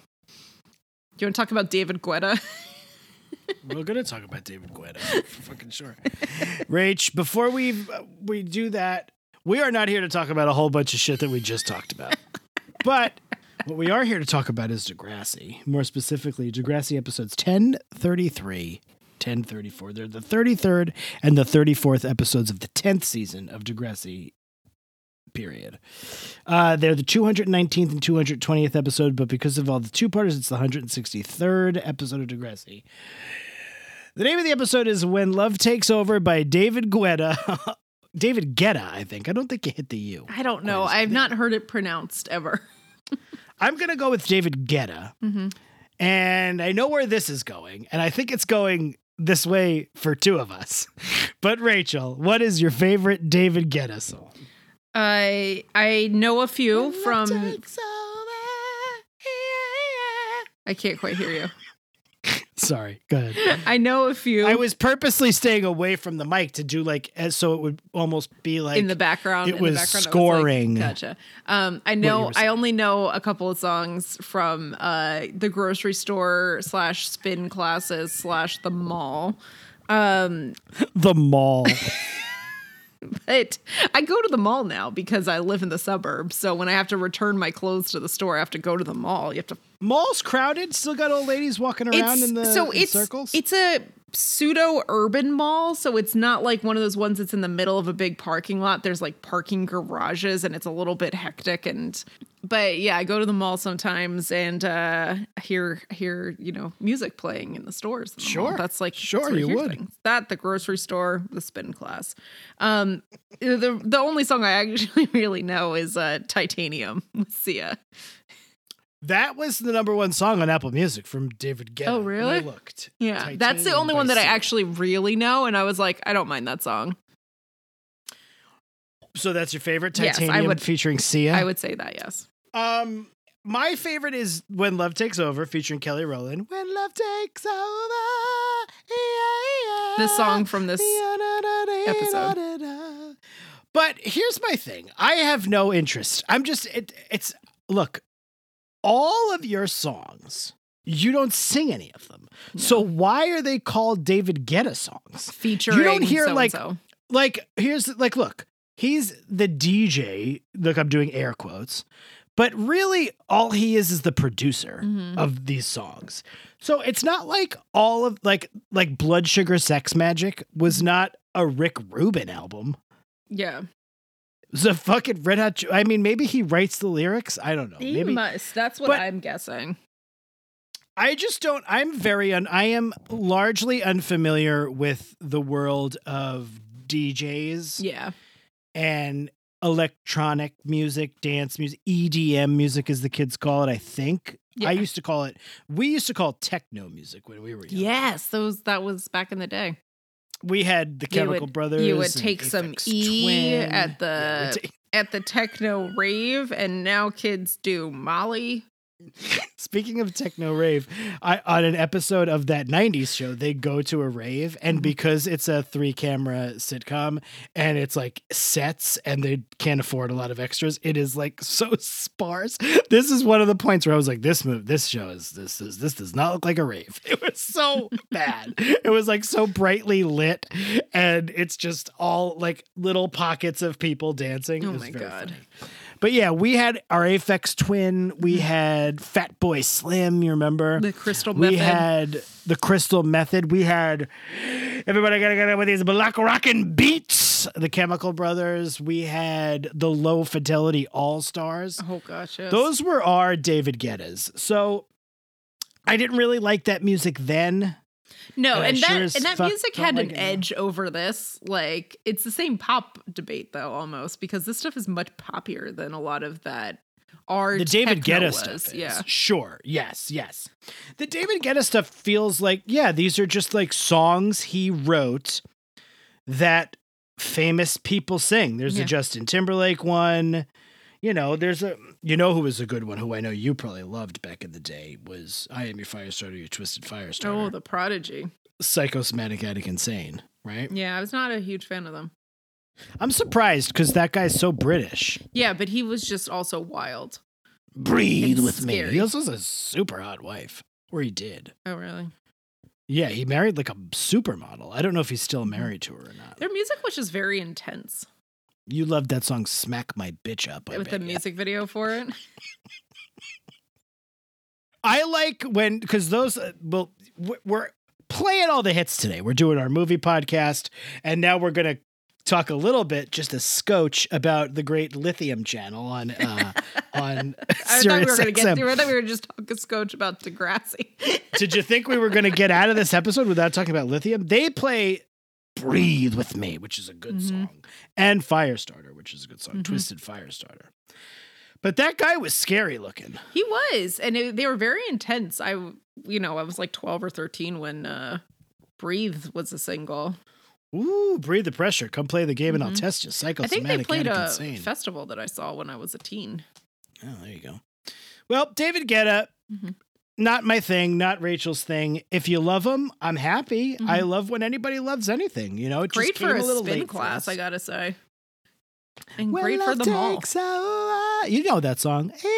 Do you want to talk about David Guetta? We're gonna talk about David Guetta for fucking sure. Rach, before we we do that, we are not here to talk about a whole bunch of shit that we just talked about. But what we are here to talk about is Degrassi. More specifically, Degrassi episodes 1033, 1034. They're the 33rd and the 34th episodes of the 10th season of Degrassi. Period. Uh, they're the 219th and 220th episode, but because of all the two parters, it's the 163rd episode of Degrassi. The name of the episode is When Love Takes Over by David Guetta. David Guetta, I think. I don't think it hit the U. I don't know. I've not heard it pronounced ever. I'm going to go with David Guetta. Mhm. And I know where this is going. And I think it's going this way for two of us. But Rachel, what is your favorite David Guetta song? I I know a few from. I can't quite hear you. Sorry, go ahead. I know a few I was purposely staying away from the mic to do like as so it would almost be like in the background. it in was the background, scoring. like, gotcha. Um, I know. I only know a couple of songs from uh, the grocery store slash spin classes slash the mall. Um, the mall. but I go to the mall now because I live in the suburbs. So when I have to return my clothes to the store, I have to go to the mall. You have to Mall's crowded. Still got old ladies walking around in the so in it's circles. it's a pseudo urban mall so it's not like one of those ones that's in the middle of a big parking lot there's like parking garages and it's a little bit hectic and but yeah i go to the mall sometimes and uh hear hear you know music playing in the stores in the mall. Sure. that's like Sure, that's you would. things. that the grocery store the spin class um the the only song i actually really know is uh titanium with sia that was the number one song on Apple Music from David Guetta. Oh, when I really? looked. yeah that's the only one that i actually really know and i was like i don't mind that song So that's your favorite Yes, I Titanium would- featuring Sia. I would say that, yes. Um, my favorite is When Love Takes Over, featuring Kelly Rowland. When Love Takes Over. yeah, yeah. the song from this episode. But here's my thing. I have no interest. I'm just it, it's look, all of your songs, you don't sing any of them. So why are they called David Guetta songs? featuring You don't hear, like, so-and-so. like here's like look he's the dj look i'm doing air quotes but really all he is is the producer Mhm. of these songs so it's not like all of like like Blood Sugar Sex Magik was not a rick rubin album yeah. The fucking Red Hot. I mean, maybe he writes the lyrics. I don't know. He maybe must. That's what But- I'm guessing. I just don't. I'm very. Un, I am largely unfamiliar with the world of DJs Yeah. and electronic music, dance music, EDM music, as the kids call it. I think Yeah. I used to call it. We used to call it techno music when we were young. Yes, those that was back in the day. We had the You would- Chemical Brothers. you would take some E Twin. at the- Yeah, At the techno rave, and now kids do Molly. Speaking of techno rave, I on an episode of that 90s show, they go to a rave and Mhm. because it's a three camera sitcom and it's like sets and they can't afford a lot of extras, it is like so sparse. This is one of the points where I was like, this move, this show is this is this does not look like a rave. It was so bad. It was like so brightly lit and it's just all like little pockets of people dancing. Oh my God. funny. But yeah, we had our Aphex Twin. We mm-hmm. had Fatboy Slim. You remember? The crystal we method. We had the Crystal Method. We had everybody gotta get it with these black rockin' beats. The Chemical Brothers. We had the Lo Fidelity Allstars. oh gosh, yes. Those were our David Guettas. So I didn't really like that music then. No, And and sure that and that music had like an it edge over this. Like it's the same pop debate though, almost because this stuff is much poppier than a lot of that. Art the David Guetta was. stuff. Is. yeah. Sure. Yes. Yes. The David Guetta stuff feels like, yeah, these are just like songs he wrote that famous people sing. There's Yeah. a Justin Timberlake one. You know, there's a, you know, who was a good one who I know you probably loved back in the day was I Am Your Fire Starter, Your Twisted Fire Starter. Oh, the Prodigy. Psychosomatic Addict Insane, right? Yeah, I was not a huge fan of them. I'm surprised because that guy's so British. Yeah, but he was just also wild. Breathe with me. scary. He also has a super hot wife, or he did. Oh, really? Yeah, he married like a supermodel. I don't know if he's still married to her or not. Their music was just very intense You loved that song "Smack My Bitch Up" I with the bet ya. music video for it. I like when because those uh, well we're playing all the hits today. We're doing our movie podcast, and now we're gonna talk a little bit, just a scotch about the great Lithium Channel on uh, on I thought we were going to get through. I thought we were just talking scotch about Degrassi. Did you think we were going to get out of this episode without talking about lithium? They play Breathe with Me, which is a good Mhm. song, and Firestarter, which is a good song, Mhm. Twisted Firestarter. But that guy was scary looking. He was, and it, they were very intense. I, you know, I was like twelve or thirteen when uh, "Breathe" was a single. Ooh, breathe the pressure. Come play the game and I'll Mhm. test you. I think they played a insane. festival that I saw when I was a teen. Oh, there you go. Well, David Guetta, Mhm. Not my thing, not Rachel's thing. If you love them, I'm happy. I love when anybody loves anything. You know, it Mm-hmm. Great just came for a, little spin class. I gotta say, and When great for the mall. over- You know that song. Yeah,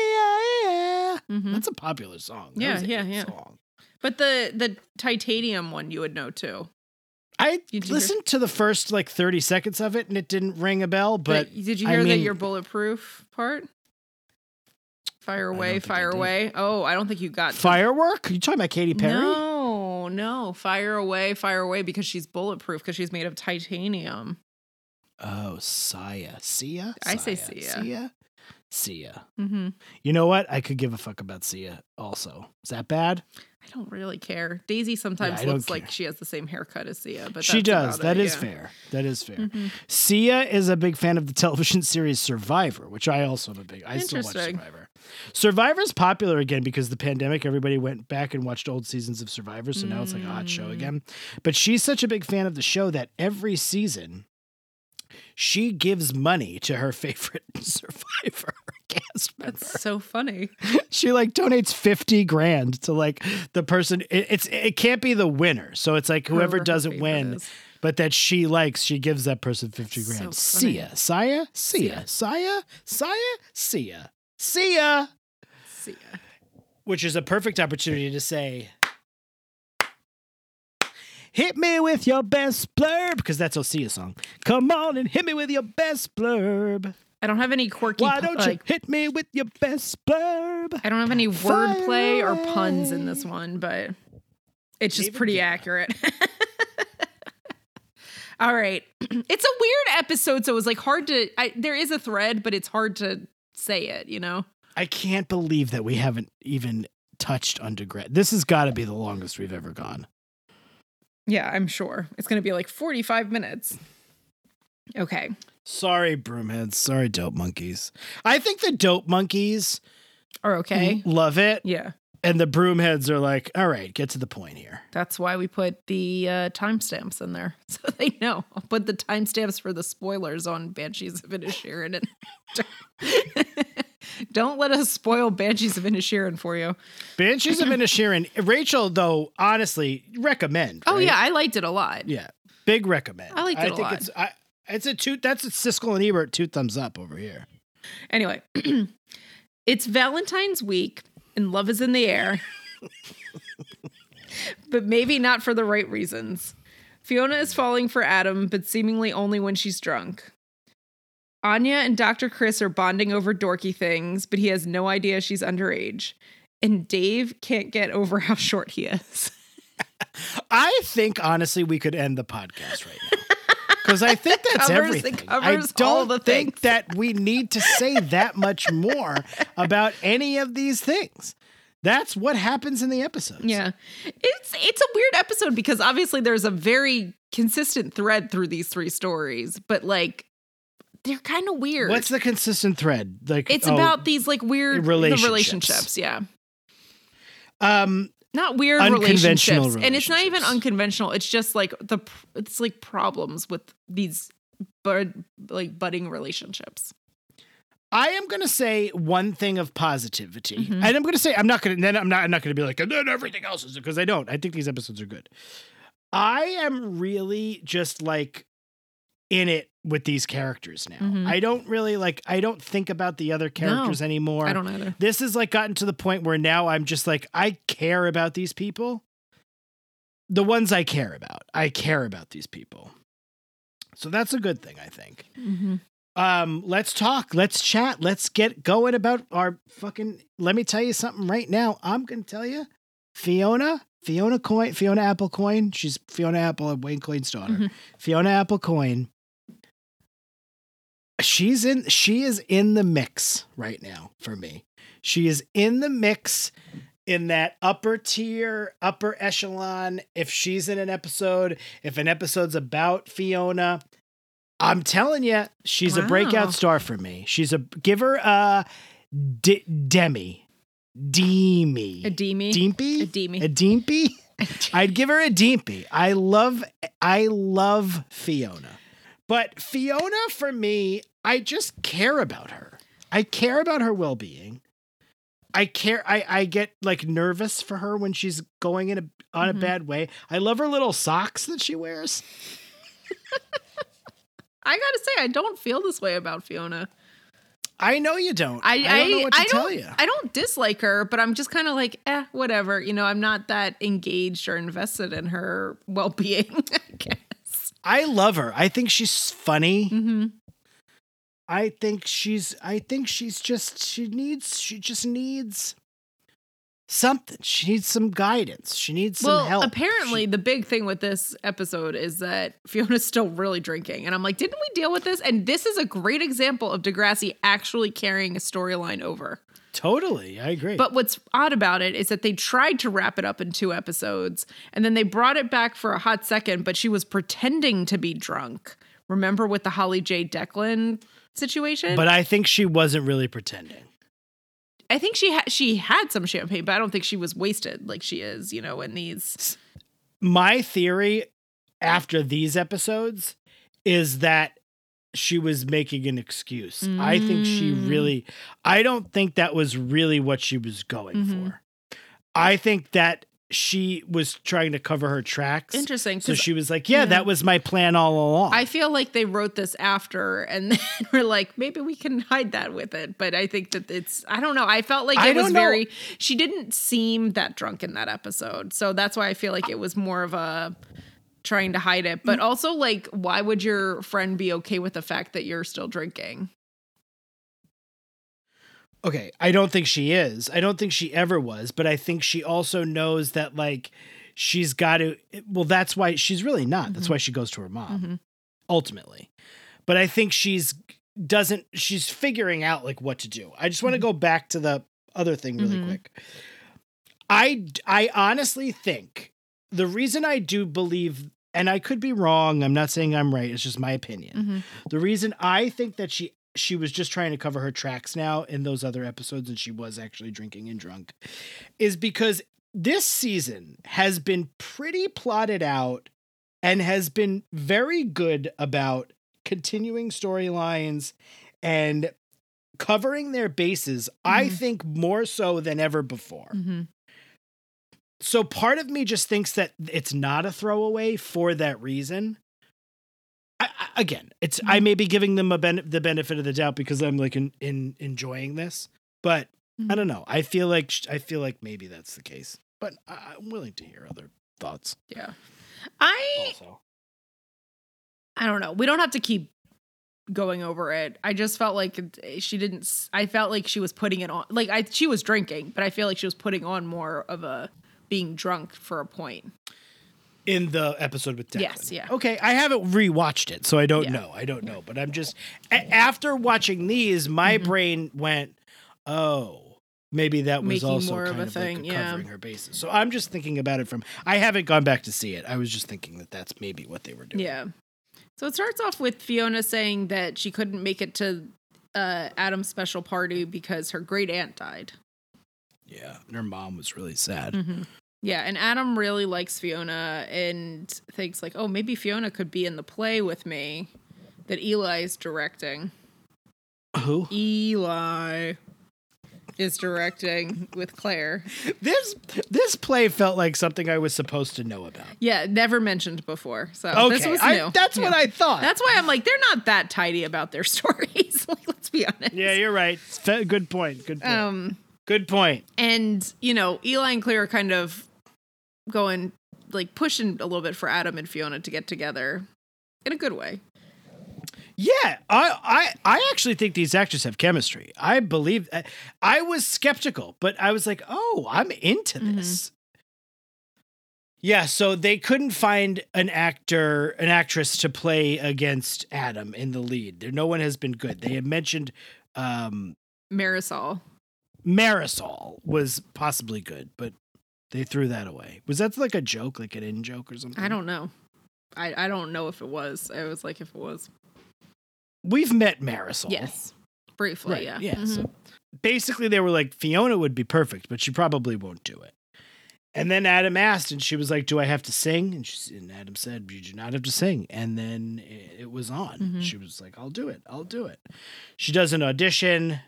yeah. Mhm. That's a popular song. Yeah, a yeah, yeah. song. But the the titanium one you would know too. I you hear- listened to the first like 30 seconds of it and it didn't ring a bell, but did you I hear that your bulletproof part? Fire away, fire away. Oh, I don't think you got to- firework? you talking about Katy Perry? No, no, fire away, fire away because she's bulletproof because she's made of titanium. Oh, Sia. Sia? I say Sia. Sia. Sia? Sia. hmm You know what? I could give a fuck about Sia also. Is that bad? I don't really care. Daisy sometimes don't looks like she has the same haircut as Sia, but she does. That it, is yeah. fair. That is fair. Mhm. Sia is a big fan of the television series Survivor, which I also am a big. I still watch Survivor. Survivor's popular again because the pandemic. Everybody went back and watched old seasons of Survivor, so now it's like a hot show again. But she's such a big fan of the show that every season she gives money to her favorite Survivor cast member. That's so funny. she like donates 50 grand to like the person it, it's it can't be the winner so it's like whoever Whoever doesn't win is. but that she likes she gives that person 50 That's grand so funny. Sia Sia Sia Sia Sia ya. See ya. which is a perfect opportunity to say Hit me with your best blurb because that's Osia's song. Come on and hit me with your best blurb. I don't have any quirky. Why don't you like, hit me with your best blurb? I don't have any wordplay or puns in this one, but it's just pretty accurate. All right. It's a weird episode, so it was like hard to. I, there is a thread, but it's hard to say it. You know. I can't believe that we haven't even touched undergrad. This has got to be the longest we've ever gone. Yeah, I'm sure it's going to be like 45 minutes. Okay. Sorry, broomheads. Sorry, dope monkeys. I think the dope monkeys are okay. love it, Yeah. And the broomheads are like, "All right, get to the point here." That's why we put the uh, timestamps in there so they know. I'll put the timestamps for the spoilers on Banshees of Inisherin. And don't let us spoil Banshees of Inisherin for you. Banshees of Inisherin. Rachel, though, honestly, recommend. Oh yeah, I liked it a lot. yeah, big recommend. I liked it I a think lot. it's I, it's a two. That's a Siskel and Ebert two thumbs up over here. Anyway, it's Valentine's week and love is in the air, but maybe not for the right reasons. Fiona is falling for Adam, but seemingly only when she's drunk. Anya and Dr. Chris are bonding over dorky things, but he has no idea she's underage. And Dave can't get over how short he is. I think honestly, we could end the podcast right now. Because I think that's Covers- everything. covers I don't all the think things. that we need to say that much more about any of these things. That's what happens in the episodes. Yeah. It's it's a weird episode because obviously there's a very consistent thread through these three stories, but like they're kind of weird. What's the consistent thread? Like it's oh, about these like weird the relationships. relationships, yeah. um Not weird Unconventional relationships. And it's not even unconventional. It's just like the it's like problems with these bud like budding relationships. I am going to say one thing of positivity, Mhm. and I'm going to say I'm not going to. Then I'm not. I'm not going to be like, and then everything else is because I don't. I think these episodes are good. I am really just like in it with these characters now. Mhm. I don't really like. I don't think about the other characters anymore. I don't either. This has like gotten to the point where now I'm just like I care about these people. The ones I care about, I care about these people. So that's a good thing, I think Mm-hmm. um let's talk let's chat let's get going about our fucking let me tell you something right now i'm gonna tell you fiona fiona Coyne fiona apple Coyne she's fiona apple and wayne Coyne's daughter Mhm. fiona apple Coyne she's in she is in the mix right now for me she is in the mix in that upper tier upper echelon if she's in an episode if an episode's about fiona i'm telling you she's a breakout star for me she's a give her a D- demi demi A Demi. Deempy? A Demi. A Deempy? I'd give her a Deempy. I love I love Fiona. But Fiona for me, I just care about her. I care about her well-being. I care I I get like nervous for her when she's going in a on a Mhm. bad way. I love her little socks that she wears. I gotta say, I don't feel this way about Fiona. I know you don't. I I don't know I- what to I tell you. I don't dislike her, but I'm just kind of like, eh, whatever. You know, I'm not that engaged or invested in her well being, I love her. I think she's funny. hmm I think she's I think she's just she needs she just needs something. She needs some guidance. She needs some Well, help. apparently, She- the big thing with this episode is that Fiona's still really drinking. And I'm like, didn't we deal with this? And this is a great example of Degrassi actually carrying a storyline over. totally, I agree. But what's odd about it is that they tried to wrap it up in two episodes and then they brought it back for a hot second, but she was pretending to be drunk. Remember with the Holly J. Declan situation? but I think she wasn't really pretending. I think she had she had some champagne, but I don't think she was wasted like she is, you know, in these. My theory after these episodes is that she was making an excuse. I think she Mm. really I don't think that was really what she was going Mhm. for. I think that she was trying to cover her tracks. Interesting. So she was like, "Yeah, yeah. that was my plan all along." I feel like they wrote this after and then we're like, maybe we can hide that with it. But I think that it's, I don't know. I felt like I it was know. very, she didn't seem that drunk in that episode. So that's why I feel like it was more of a trying to hide it. Mm. But also, like, why would your friend be okay with the fact that you're still drinking? Okay, I don't think she is. I don't think she ever was, but I think she also knows that like she's got to well that's why she's really not. That's Mhm. why she goes to her mom. Mhm. ultimately. But I think she's doesn't she's figuring out like what to do. I just want to go back to the other thing really Mhm. quick. I I honestly think the reason I do believe and I could be wrong, I'm not saying I'm right, it's just my opinion. Mhm. The reason I think that she she was just trying to cover her tracks now in those other episodes and she was actually drinking and drunk is because this season has been pretty plotted out and has been very good about continuing storylines and covering their bases I Mhm. think more so than ever before. Mhm. So part of me just thinks that it's not a throwaway for that reason. I, I, again, it's I may be giving them a ben- the benefit of the doubt because I'm like in, in enjoying this, but I Mhm. don't know. I feel like sh- I feel like maybe that's the case, but I, I'm willing to hear other thoughts. Yeah. I Also, I don't know. We don't have to keep going over it. I just felt like she didn't I felt like she was putting it on like I she was drinking, but I feel like she was putting on more of a being drunk for a point. In the episode with Declan. Yes, yeah. Okay, I haven't rewatched it, so I don't Yeah. know. I don't know, but I'm just a- after watching these, my Mhm. brain went, "Oh, maybe that was Making also more of kind a of, thing, like yeah. covering her bases." So I'm just thinking about it from. I haven't gone back to see it. I was just thinking that that's maybe what they were doing. Yeah. So it starts off with Fiona saying that she couldn't make it to uh, Adam's special party because her great aunt died. yeah. And her mom was really sad. Mm-hmm. Yeah, and Adam really likes Fiona and thinks like, oh, maybe Fiona could be in the play with me that Eli is directing. Who? Eli is directing with Claire. This this play felt like something I was supposed to know about. Yeah, never mentioned before. So Okay, this was I- new. that's what I thought. That's why I'm like, they're not that tidy about their stories. like, let's be honest. yeah, you're right. Good point. Good point. Um, Good point. and you know, Eli and Claire are kind of going like pushing a little bit for Adam and Fiona to get together in a good way. Yeah, I, I I actually think these actors have chemistry. I believe I, I was skeptical, but I was like, "Oh, I'm into Mhm. this." Yeah, so they couldn't find an actor, an actress to play against Adam in the lead. There no one has been good. They had mentioned um Marisol. Marisol was possibly good, but they threw that away. Was that like a joke, like an in joke or something? I don't know. I, I don't know if it was. I was like if it was. We've met Marisol. Yes. Briefly, Right. yeah. Yeah. Mhm. So basically, they were like, Fiona would be perfect, but she probably won't do it. And then Adam asked, and she was like, "Do I have to sing?" And, she, and Adam said, "You do not have to sing." And then it, it was on. Mhm. She was like, "I'll do it. I'll do it." She does an audition.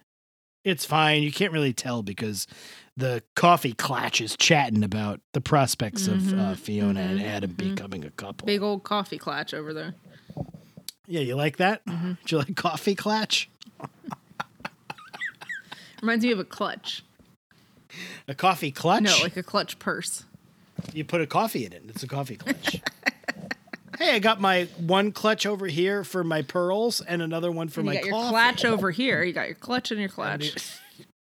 It's fine. You can't really tell because the coffee clutch is chatting about the prospects of uh, Mhm, Fiona and mhm, Adam mhm. becoming a couple. Big old coffee clutch over there. yeah, you like that? Mhm. Do you like coffee clutch? Reminds me of a clutch. A coffee clutch? No, like a clutch purse. You put a coffee in it. It's a coffee clutch. hey, I got my one clutch over here for my pearls and another one for And you my got your clutch over here. You got your clutch and your clutch.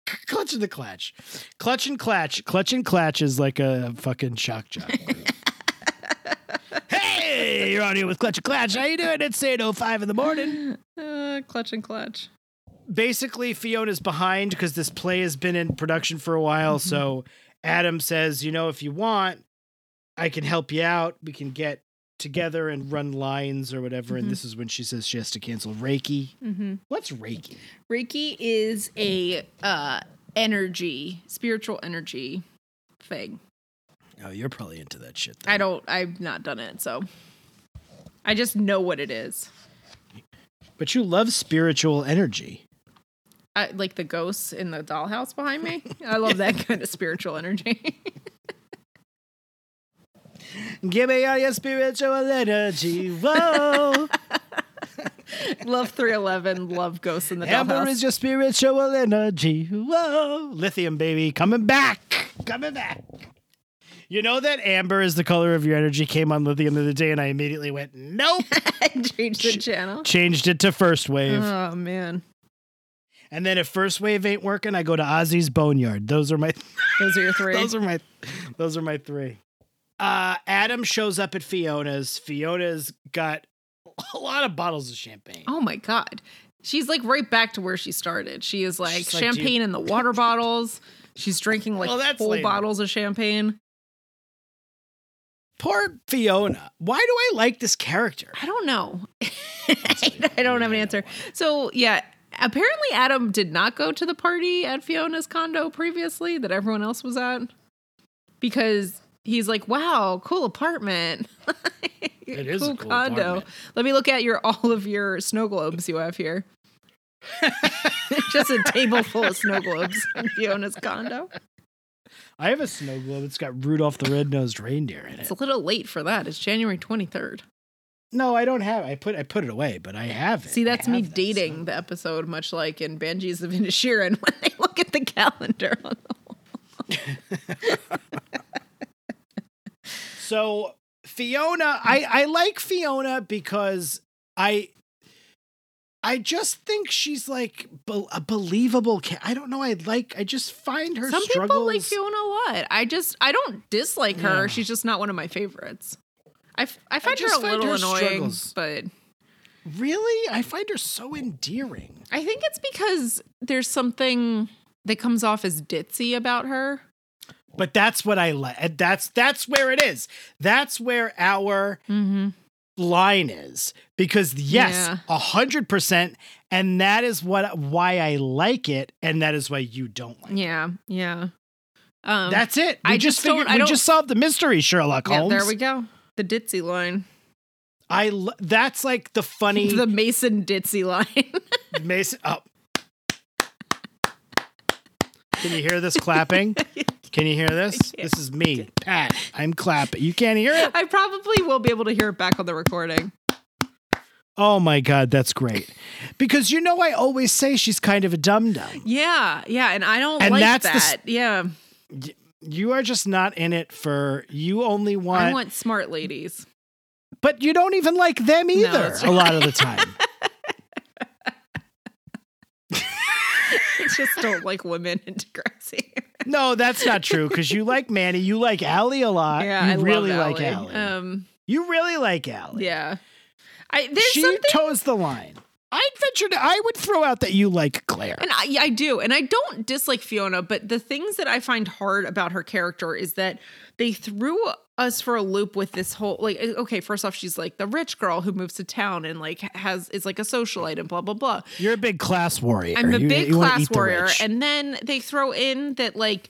clutch and the clutch. Clutch and clutch. Clutch and clutch is like a fucking shock jock. hey, you're on here with Clutch and Clutch. How you doing? It's 8.05 in the morning. Uh, clutch and clutch. basically Fiona's behind because this play has been in production for a while. Mm-hmm. So Adam says, you know, if you want, I can help you out. We can get together and run lines or whatever. Mhm. And this is when she says she has to cancel Reiki. Mm-hmm. What's Reiki? Reiki is a uh, energy, spiritual energy thing. Oh, you're probably into that shit. Then. I don't. I've not done it, so I just know what it is. But you love spiritual energy. I, like the ghosts in the dollhouse behind me. I love that kind of spiritual energy. Give me all your spiritual energy. Whoa. love 311. Love ghosts in the Amber dollhouse. is your spiritual energy. Whoa. Lithium, baby. Coming back. Coming back. You know that amber is the color of your energy came on lithium the other day, and I immediately went, nope. Changed the channel. Changed it to first wave. Oh man, and then if first wave ain't working, I go to Ozzy's Boneyard. Those are my those are your three. those are my those are my three. Uh Adam shows up at Fiona's. Fiona's got a lot of bottles of champagne. Oh my god. She's like right back to where she started. She is like She's like, you- champagne in the water bottles. She's drinking like Well, lame. bottles of champagne. Poor Fiona. Why do I like this character? I don't know. I don't have an answer. So yeah, apparently Adam did not go to the party at Fiona's condo previously that everyone else was at because he's like, "Wow, cool apartment." It is a cool apartment. Let me look at your all of your snow globes you have here. Just a table full of snow globes in Fiona's condo. I have a snow globe. It's got Rudolph the Red-Nosed Reindeer in it. It's a little late for that. It's January 23rd. No, I don't have. I put I put it away, but I have it. See, that's me this. dating the episode, much like in Banshees of Inisherin when they look at the calendar. on the So Fiona, I I like Fiona because I I just think she's like be- a believable. Ca- I don't know. I like. I just find her Some struggles. people like Fiona a lot. I just I don't dislike her. Yeah. She's just not one of my favorites. I, f- I find her a find little her annoying, struggles- but Really, I find her so endearing. I think it's because there's something that comes off as ditzy about her. But that's what I like. That's that's where it is. That's where our Mm-hmm. line is because yes, a hundred percent, and that is what why I like it, and that is why you don't like. it. Yeah, yeah. Um, That's it. We I just just don't- figured. I we just solved the mystery, Sherlock yeah, Holmes. there we go. The ditzy line, I. l- That's like the funny the Mason ditzy line. Mason. Oh. Can you hear this clapping? Can you hear this? This is me, Pat. I'm clapping. You can't hear it? I probably will be able to hear it back on the recording. Oh my God, that's great. Because you know, I always say she's kind of a dum dum. Yeah, yeah, and I don't And like that's that. s- yeah, You are just not in it for, you only want, I want smart ladies. but you don't even like them either that's a lot of the time. I just don't like women in Degrassi. No, that's not true because you like Manny. You like Allie a lot. yeah, you I really like Allie. Allie. Um, you really like Allie. yeah, I there's she something, toes the line. I'd venture to, I would throw out that you like Claire. and I, I do, and I don't dislike Fiona, but the things that I find hard about her character is that they threw us for a loop with this whole like eh, okay first off she's like the rich girl who moves to town and like has is like a socialite and blah blah blah You're a big class warrior. I'm a You- big you class eat the warrior. And then they throw in that like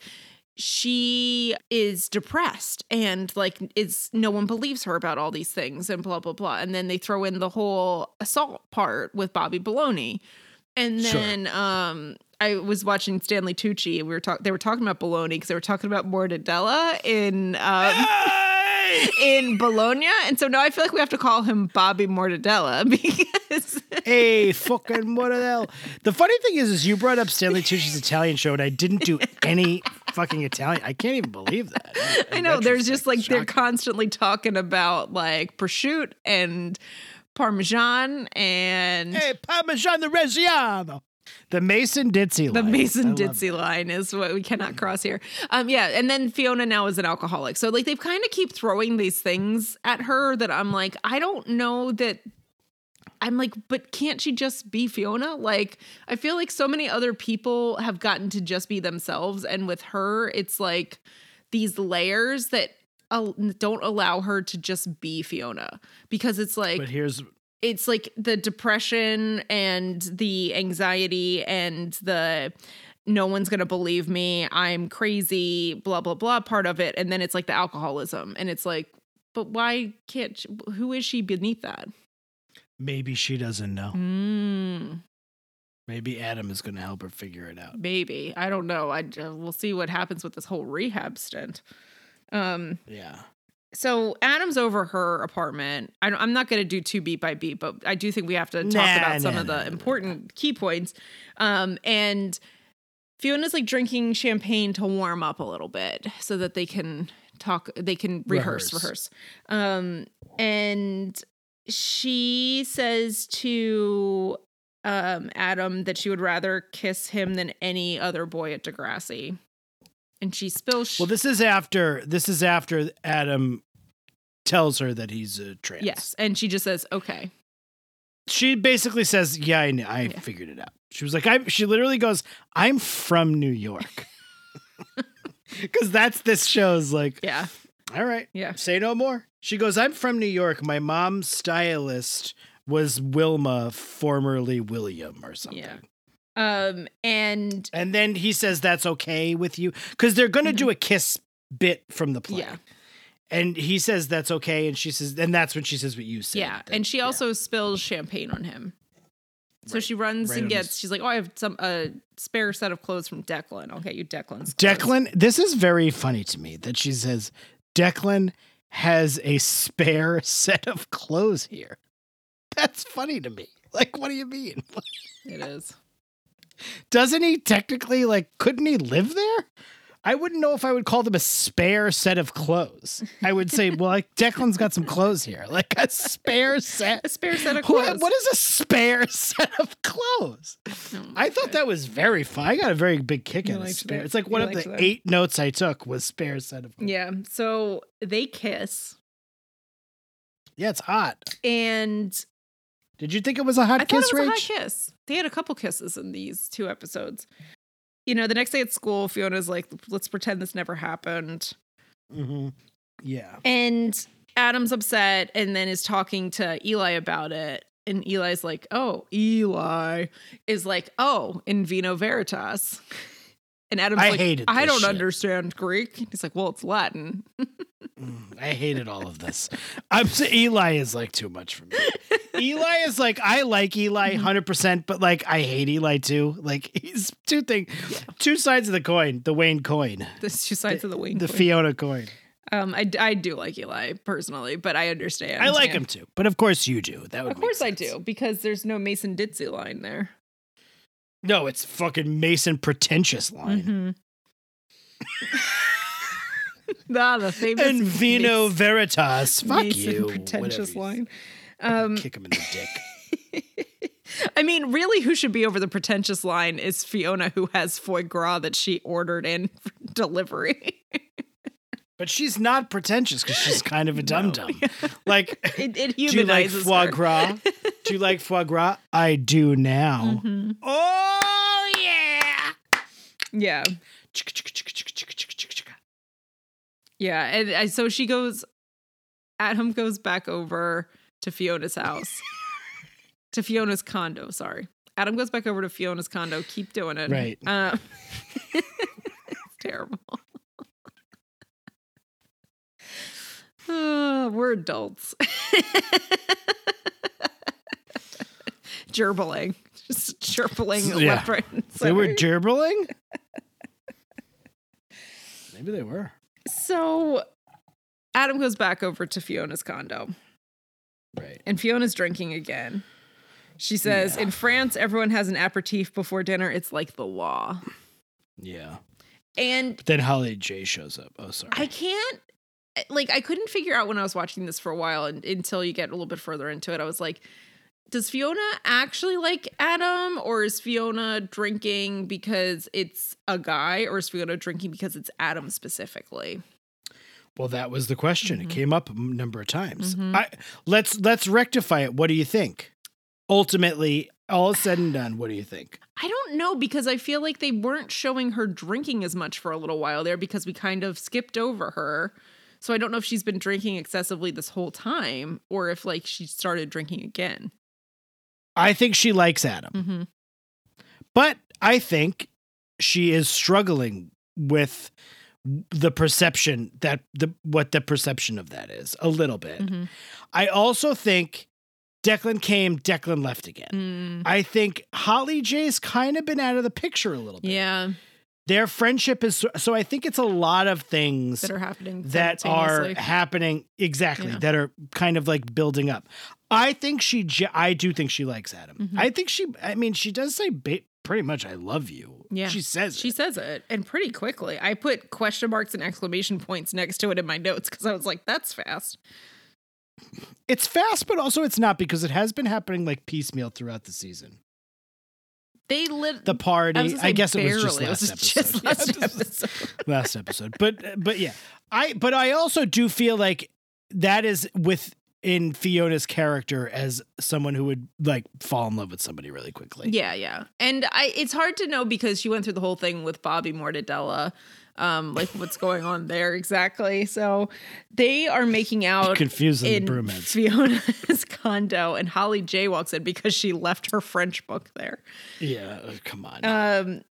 she is depressed and like is no one believes her about all these things and blah blah blah. And then they throw in the whole assault part with Bobby Baloney. And Sure. then um I was watching Stanley Tucci and we were talking they were talking about bologna because they were talking about Mortadella in um Hey! in Bologna. And so now I feel like we have to call him Bobby Mortadella because hey, fucking what the funny thing is, is you brought up Stanley Tucci's Italian show, and I didn't do any fucking Italian. I can't even believe that. I know there's just like they're constantly talking about like prosciutto and parmesan and Hey, Parmesan the Reggiano. The Mason Ditzy line. I Mason Ditzy line is what we cannot cross here. Um yeah, and then Fiona now is an alcoholic. So like they've kind of keep throwing these things at her that I'm like I don't know that I'm like, but can't she just be Fiona? Like, I feel like so many other people have gotten to just be themselves. And with her, it's like these layers that uh, don't allow her to just be Fiona because it's like, But here's it's like the depression and the anxiety and the no one's gonna believe me i'm crazy blah blah blah part of it. And then it's like the alcoholism. And it's like but why can't she, who is she beneath that? Maybe she doesn't know. mm, Maybe Adam is going to help her figure it out. maybe. I don't know. I uh, we'll see what happens with this whole rehab stint. Um Yeah. So Adam's over her apartment. I don't, I'm not going to do two beat by beat, but I do think we have to talk Nah, about some nah, of the nah, nah, important key points. Um, and Fiona's like drinking champagne to warm up a little bit so that they can talk, they can rehearse, Rehearse. rehearse. Um, and she says to um, Adam that she would rather kiss him than any other boy at Degrassi. And she spills. Well, this is after this is after Adam tells her that he's a trans. Yes. And she just says, okay. she basically says, "Yeah, I, I figured it out." She was like, "I." She literally goes, "I'm from New York," because that's this show's like. Yeah. All right, Yeah. say no more. She goes, "I'm from New York. My mom's stylist was Wilma, formerly William, or something." Yeah. Um and And then he says, "That's okay with you," because they're gonna do a kiss bit from the play. Mm-hmm. Yeah. And he says that's okay, and she says, and that's when she says what you said. yeah, that- and she also spills champagne on him. So she runs right and gets. his- She's like, "Oh, I have some a spare set of clothes from Declan. I'll get you Declan's." clothes." Declan, this is very funny to me that she says Declan has a spare set of clothes here. That's funny to me. Like, what do you mean? It is. Doesn't he technically like couldn't he live there? I wouldn't know if I would call them a spare set of clothes. I would say, well, like Declan's got some clothes here, like a spare set. A spare set of What- clothes. what is a spare set of clothes? Oh, I thought that was very fun. I got a very big kick You out of spare. that? It's like You one of the that? eight notes I took was spare set of clothes. Yeah. So they kiss, Yeah, it's hot. and Did you think it was a hot I thought kiss, it was a hot kiss. They had a couple kisses in these two episodes. You know, the next day at school, Fiona's like, "Let's pretend this never happened." Mm-hmm. Yeah. And Adam's upset and then is talking to Eli about it. And Eli's like, oh, Eli is like, oh, in vino veritas. And Adam's I like, hated I don't shit. understand Greek. He's like, well, it's Latin. Mm, I hated all of this. I'm so, Eli is like too much for me. Eli is like I like Eli Mm-hmm. 100%, but like I hate Eli too. Like he's two thing, two sides of the coin, the Wayne coin, There's two sides of the wing. the coin. Fiona coin. um, I, I do like Eli personally, but I understand. I like him too, but of course you do. That would Of course I do, because there's no Mason Ditzy line there. No, it's fucking Mason pretentious line. ah, the famous And Vino Mason- Veritas. Fuck Mason you. pretentious you- line. Um, Kick him in the dick. I mean, really, who should be over the pretentious line is Fiona, who has foie gras that she ordered in for delivery. But she's not pretentious because she's kind of a dum dum. Like, it, it do you like foie her. gras? do you like foie gras? I do now. Mm-hmm. Oh yeah. Yeah, yeah, and, and so she goes. Adam goes back over to Fiona's house, to Fiona's condo. Sorry, Adam goes back over to Fiona's condo. Keep doing it. Right. Um, it's terrible. Uh, we're adults. Gerbling. Just gerbling Yeah. left, right, and They were center. gerbling? Maybe they were. So Adam goes back over to Fiona's condo, Right. and Fiona's drinking again. She says, Yeah. In France, everyone has an aperitif before dinner. It's like the law. Yeah. And But then Holly J shows up. Oh, sorry. I can't, like, I couldn't figure out when I was watching this for a while and, until you get a little bit further into it. I was like, does Fiona actually like Adam, or is Fiona drinking because it's a guy, or is Fiona drinking because it's Adam specifically? Well, that was the question. Mhm. It came up a number of times. Mhm. I let's let's rectify it. What do you think? Ultimately, all said and done, what do you think? I don't know because I feel like they weren't showing her drinking as much for a little while there because we kind of skipped over her. So I don't know if she's been drinking excessively this whole time or if like she started drinking again. I think she likes Adam, Mm-hmm. but I think she is struggling with the perception that the what the perception of that is a little bit. Mm-hmm. I also think Declan came, Declan left again. I think Holly J's kind of been out of the picture a little bit. Yeah, Their friendship is so I think it's a lot of things that are happening that are happening exactly Yeah. that are kind of like building up. I think she I do think she likes Adam. Mhm. I think she I mean she does say ba- pretty much I love you. Yeah. She says She it. says it and pretty quickly. I put question marks and exclamation points next to it in my notes because I was like, that's fast. It's fast but also it's not because it has been happening like piecemeal throughout the season. They lit The party I, I, guess it was just last was just episode. last Yeah, episode. last episode. But uh, but yeah, I but I also do feel like that is with in Fiona's character as someone who would like fall in love with somebody really quickly. Yeah, yeah. And I it's hard to know because she went through the whole thing with Bobby Mortadella. Um, like what's going on there exactly. So they are making out Confusing in the broomheads. Fiona's condo and Holly J walks in because she left her French book there. Yeah, uh, come on. Um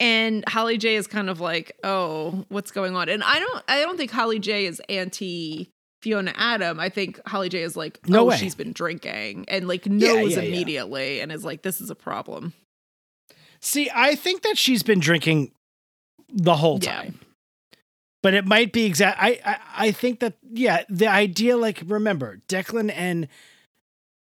and Holly J is kind of like, "Oh, what's going on?" And I don't I don't think Holly J is anti Fiona Adam. I think Holly J is like, No "Oh, way. she's been drinking." And like knows yeah, yeah. immediately and is like, "This is a problem." See, I think that she's been drinking the whole Yeah. time. But it might be exact. I, I I think that yeah, the idea like remember Declan and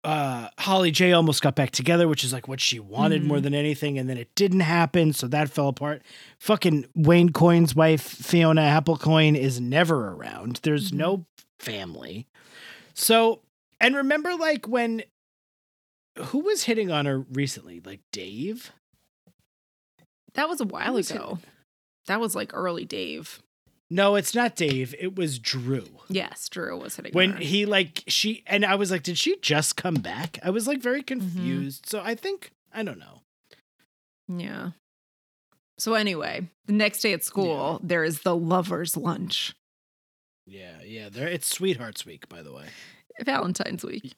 uh Holly J almost got back together, which is like what she wanted Mhm. more than anything, and then it didn't happen, so that fell apart. Fucking Wayne Coyne's wife, Fiona Applecoin, is never around. There's Mhm. no family. So and remember like when who was hitting on her recently? Like Dave? That was a while was ago. That was like early Dave. No, it's not Dave. It was Drew. Yes, Drew was hitting When her. he like she and I was like, did she just come back? I was like Mm-hmm. very confused. So I think I don't know. Yeah. So anyway, the next day at school, there is the lovers' lunch. Yeah, yeah. There it's Sweethearts Week, by the way. Valentine's week.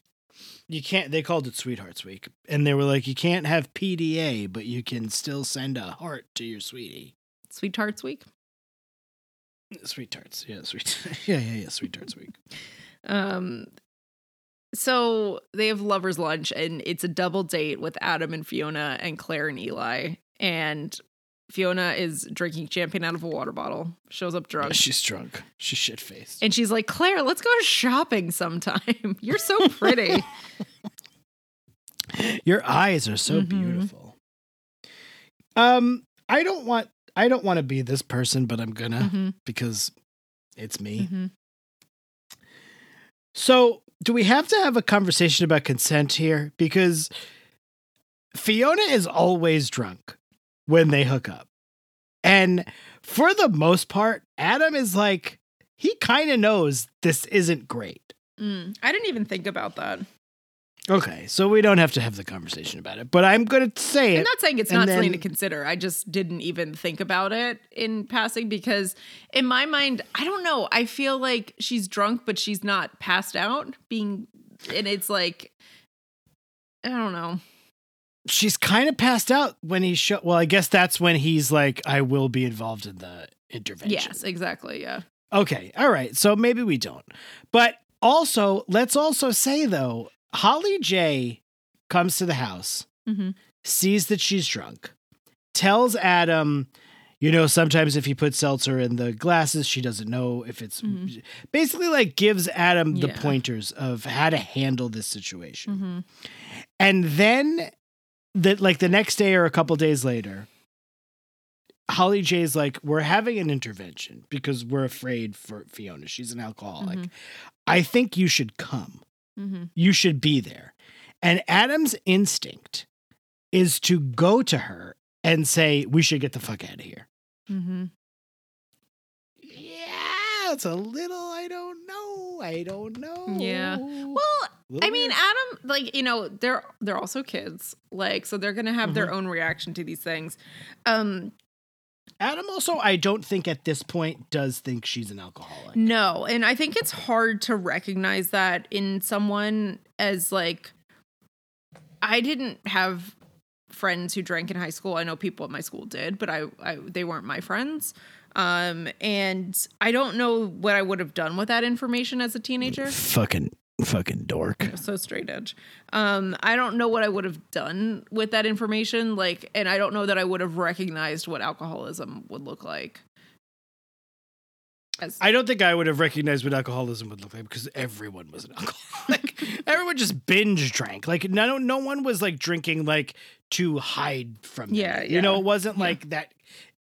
You can't they called it Sweethearts Week. And they were like, you can't have PDA, but you can still send a heart to your sweetie. Sweet Tarts week. Sweet tarts. Yeah, sweet. yeah, yeah, yeah. Sweet tarts week. Um so they have lovers lunch and it's a double date with Adam and Fiona and Clare and Eli. And Fiona is drinking champagne out of a water bottle, shows up drunk. She's drunk. She's shit faced. And she's like, Clare, let's go shopping sometime. You're so pretty. Your eyes are so Mhm. beautiful. Um, I don't want I don't want to be this person, but I'm gonna Mhm, because it's me. mhm. So, do we have to have a conversation about consent here? Because Fiona is always drunk when they hook up. And for the most part, Adam is like, he kind of knows this isn't great. Mm, I didn't even think about that. Okay, so we don't have to have the conversation about it, but I'm going to say I'm not saying it's not something to consider. I just didn't even think about it in passing because, in my mind, I don't know. I feel like she's drunk, but she's not passed out. Being, and it's like, I don't know. She's kind of passed out when he show. Well, I guess that's when he's like, I will be involved in the intervention. Yes, exactly. Yeah. Okay. All right. So maybe we don't. But also, let's also say though, Holly J comes to the house, Mm-hmm. sees that she's drunk, tells Adam, you know, sometimes if you put seltzer in the glasses, she doesn't know if it's Mhm. basically like gives Adam the pointers of how to handle this situation. Mm-hmm. And then that like the next day or a couple days later, Holly J is like, we're having an intervention because we're afraid for Fiona. She's an alcoholic. Mhm. I think you should come. Mm-hmm. You should be there. And Adam's instinct is to go to her and say, we should get the fuck out of here. Mm-hmm. Yeah, it's a little, I don't know. I don't know. Yeah. Well, I mean. Adam, like you know, they're they're also kids, like so they're gonna have their Mm-hmm. own reaction to these things. Um, Adam also, I don't think at this point does think she's an alcoholic. No, and I think it's hard to recognize that in someone as like I didn't have friends who drank in high school. I know people at my school did, but I, I they weren't my friends. Um and I don't know what I would have done with that information as a teenager. Fucking, fucking dork. So straight edge. Um I don't know what I would have done with that information like and I don't know that I would have recognized what alcoholism would look like. As, I don't think I would have recognized what alcoholism would look like because everyone was an alcoholic. everyone just binge drank. Like no, no one was like drinking like to hide from. them. Yeah, you know, it wasn't Yeah. like that.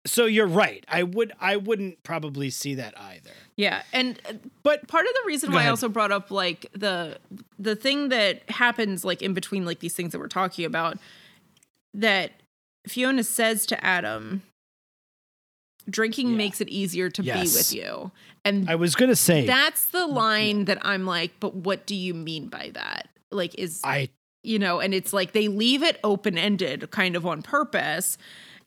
So you're right. I would. I wouldn't probably see that either. Yeah, and uh, But part of the reason why I also brought up like the the thing that happens like in between like these things that we're talking about that Fiona says to Adam Drinking Yeah. makes it easier to Yes. be with you. And I was gonna say that's the line that I'm like, but what do you mean by that? Like, is I you know, and it's like they leave it open ended kind of on purpose.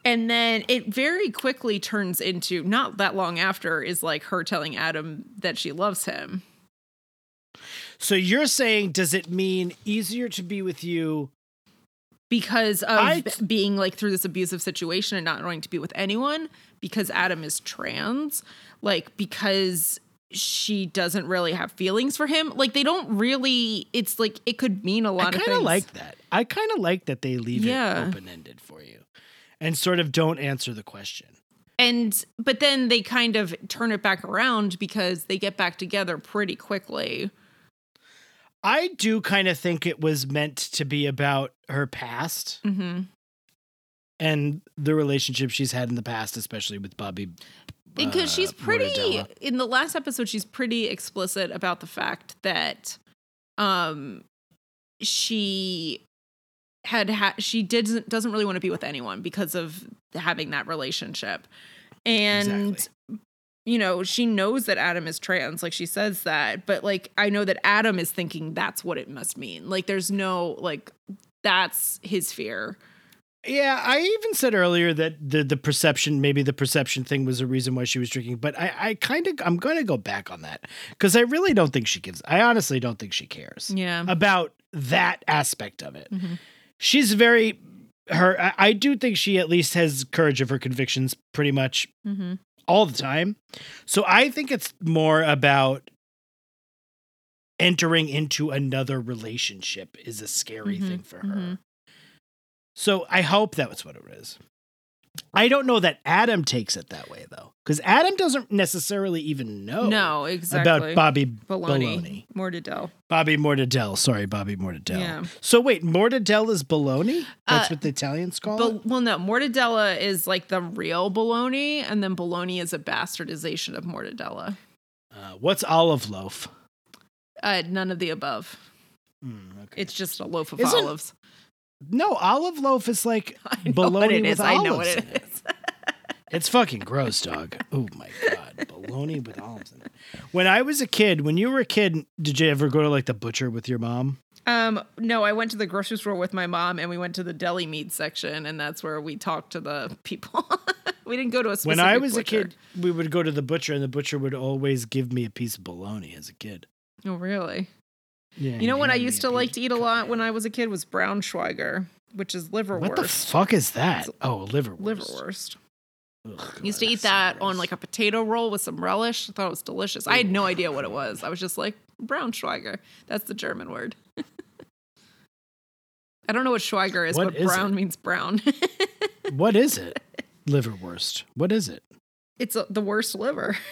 And then it very quickly turns into not that long after is like her telling Adam that she loves him. so you're saying does it mean easier to be with you? because of being like through this abusive situation and not wanting to be with anyone because Adam is trans, like because she doesn't really have feelings for him. Like they don't really. It's like it could mean a lot of I kind of like that. I kind of like that they leave Yeah. it open ended for you, and sort of don't answer the question. and but then they kind of turn it back around because they get back together pretty quickly. I do kind of think it was meant to be about her past hmm and the relationship she's had in the past, especially with Bobby. because uh, she's pretty Mortadella. in the last episode she's pretty explicit about the fact that um she had ha- she doesn't doesn't really want to be with anyone because of having that relationship and Exactly. you know she knows that adam is trans like she says that but like i know that adam is thinking that's what it must mean like there's no like that's his fear Yeah, I even said earlier that the the perception, maybe the perception thing was a reason why she was drinking, but I, I kind of I'm going to go back on that because I really don't think she gives. I honestly don't think she cares yeah about that aspect of it. Mhm. She's very her. I, I do think she at least has courage of her convictions, pretty much hmm all the time. So I think it's more about entering into another relationship is a scary Mhm, thing for her. mhm. So I hope that was what it is. I don't know that Adam takes it that way though, because Adam doesn't necessarily even know no exactly about Bobby Baloney. Baloney. Mortadell. Bobby Mortadell. Sorry, Bobby Mortadell. Yeah. So wait, Mortadell is baloney? That's Uh, what the Italians call But it? well, no, mortadella is like the real bologna, and then bologna is a bastardization of mortadella. Uh, what's olive loaf? Uh, none of the above. Mm, okay. It's just a loaf of Isn't- olives. No, olive loaf is like bologna with is. I know olives what it is. It's fucking gross, dog. Oh my god, bologna with olives in it. When I was a kid, when you were a kid, did you ever go to like the butcher with your mom? Um, no, I went to the grocery store with my mom, and we went to the deli meat section, and that's where we talked to the people. we didn't go to a specific. When I was butcher. a kid, we would go to the butcher, and the butcher would always give me a piece of bologna as a kid. Oh, really? Yeah, You know what I used to like to eat a lot when I was a kid was Braunschweiger, which is liverwurst. What the fuck is that? Oh, liverwurst. liverwurst. Ugh, used to eat that's so that on like a potato roll with some relish. I thought it was delicious. I had no idea what it was. I was just like Braunschweiger. That's the German word. I don't know what Schweiger is, What but is brown it? means brown. What is it? Liverwurst. What is it? it's uh the worst liver.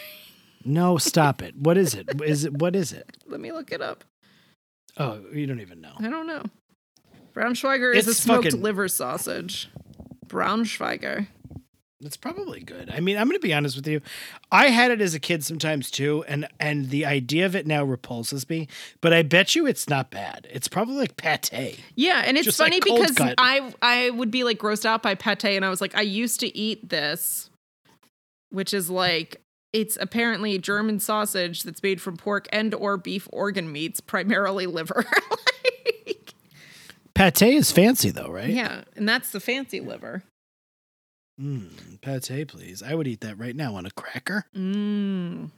No, stop it. What is it? Is it what is it? Let me look it up. Oh, you don't even know. I don't know. Braunschweiger is a smoked fucking- liver sausage. Braunschweiger. It's probably good. I mean, I'm going to be honest with you. I had it as a kid sometimes too, and and the idea of it now repulses me. But I bet you it's not bad. It's probably like pate. Yeah, and it's Just like funny cold because cut. I I would be like grossed out by pate, and I was like, I used to eat this, which is like it's apparently German sausage that's made from pork and or beef organ meats, primarily liver. Like, Pate is fancy though, right? yeah, and that's the fancy liver. Mm, pate, please. I would eat that right now on a cracker. Mmm,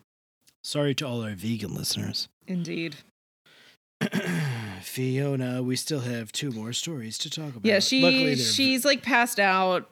Sorry to all our vegan listeners. indeed. Fiona, we still have two more stories to talk about. Yeah, she she's like passed out,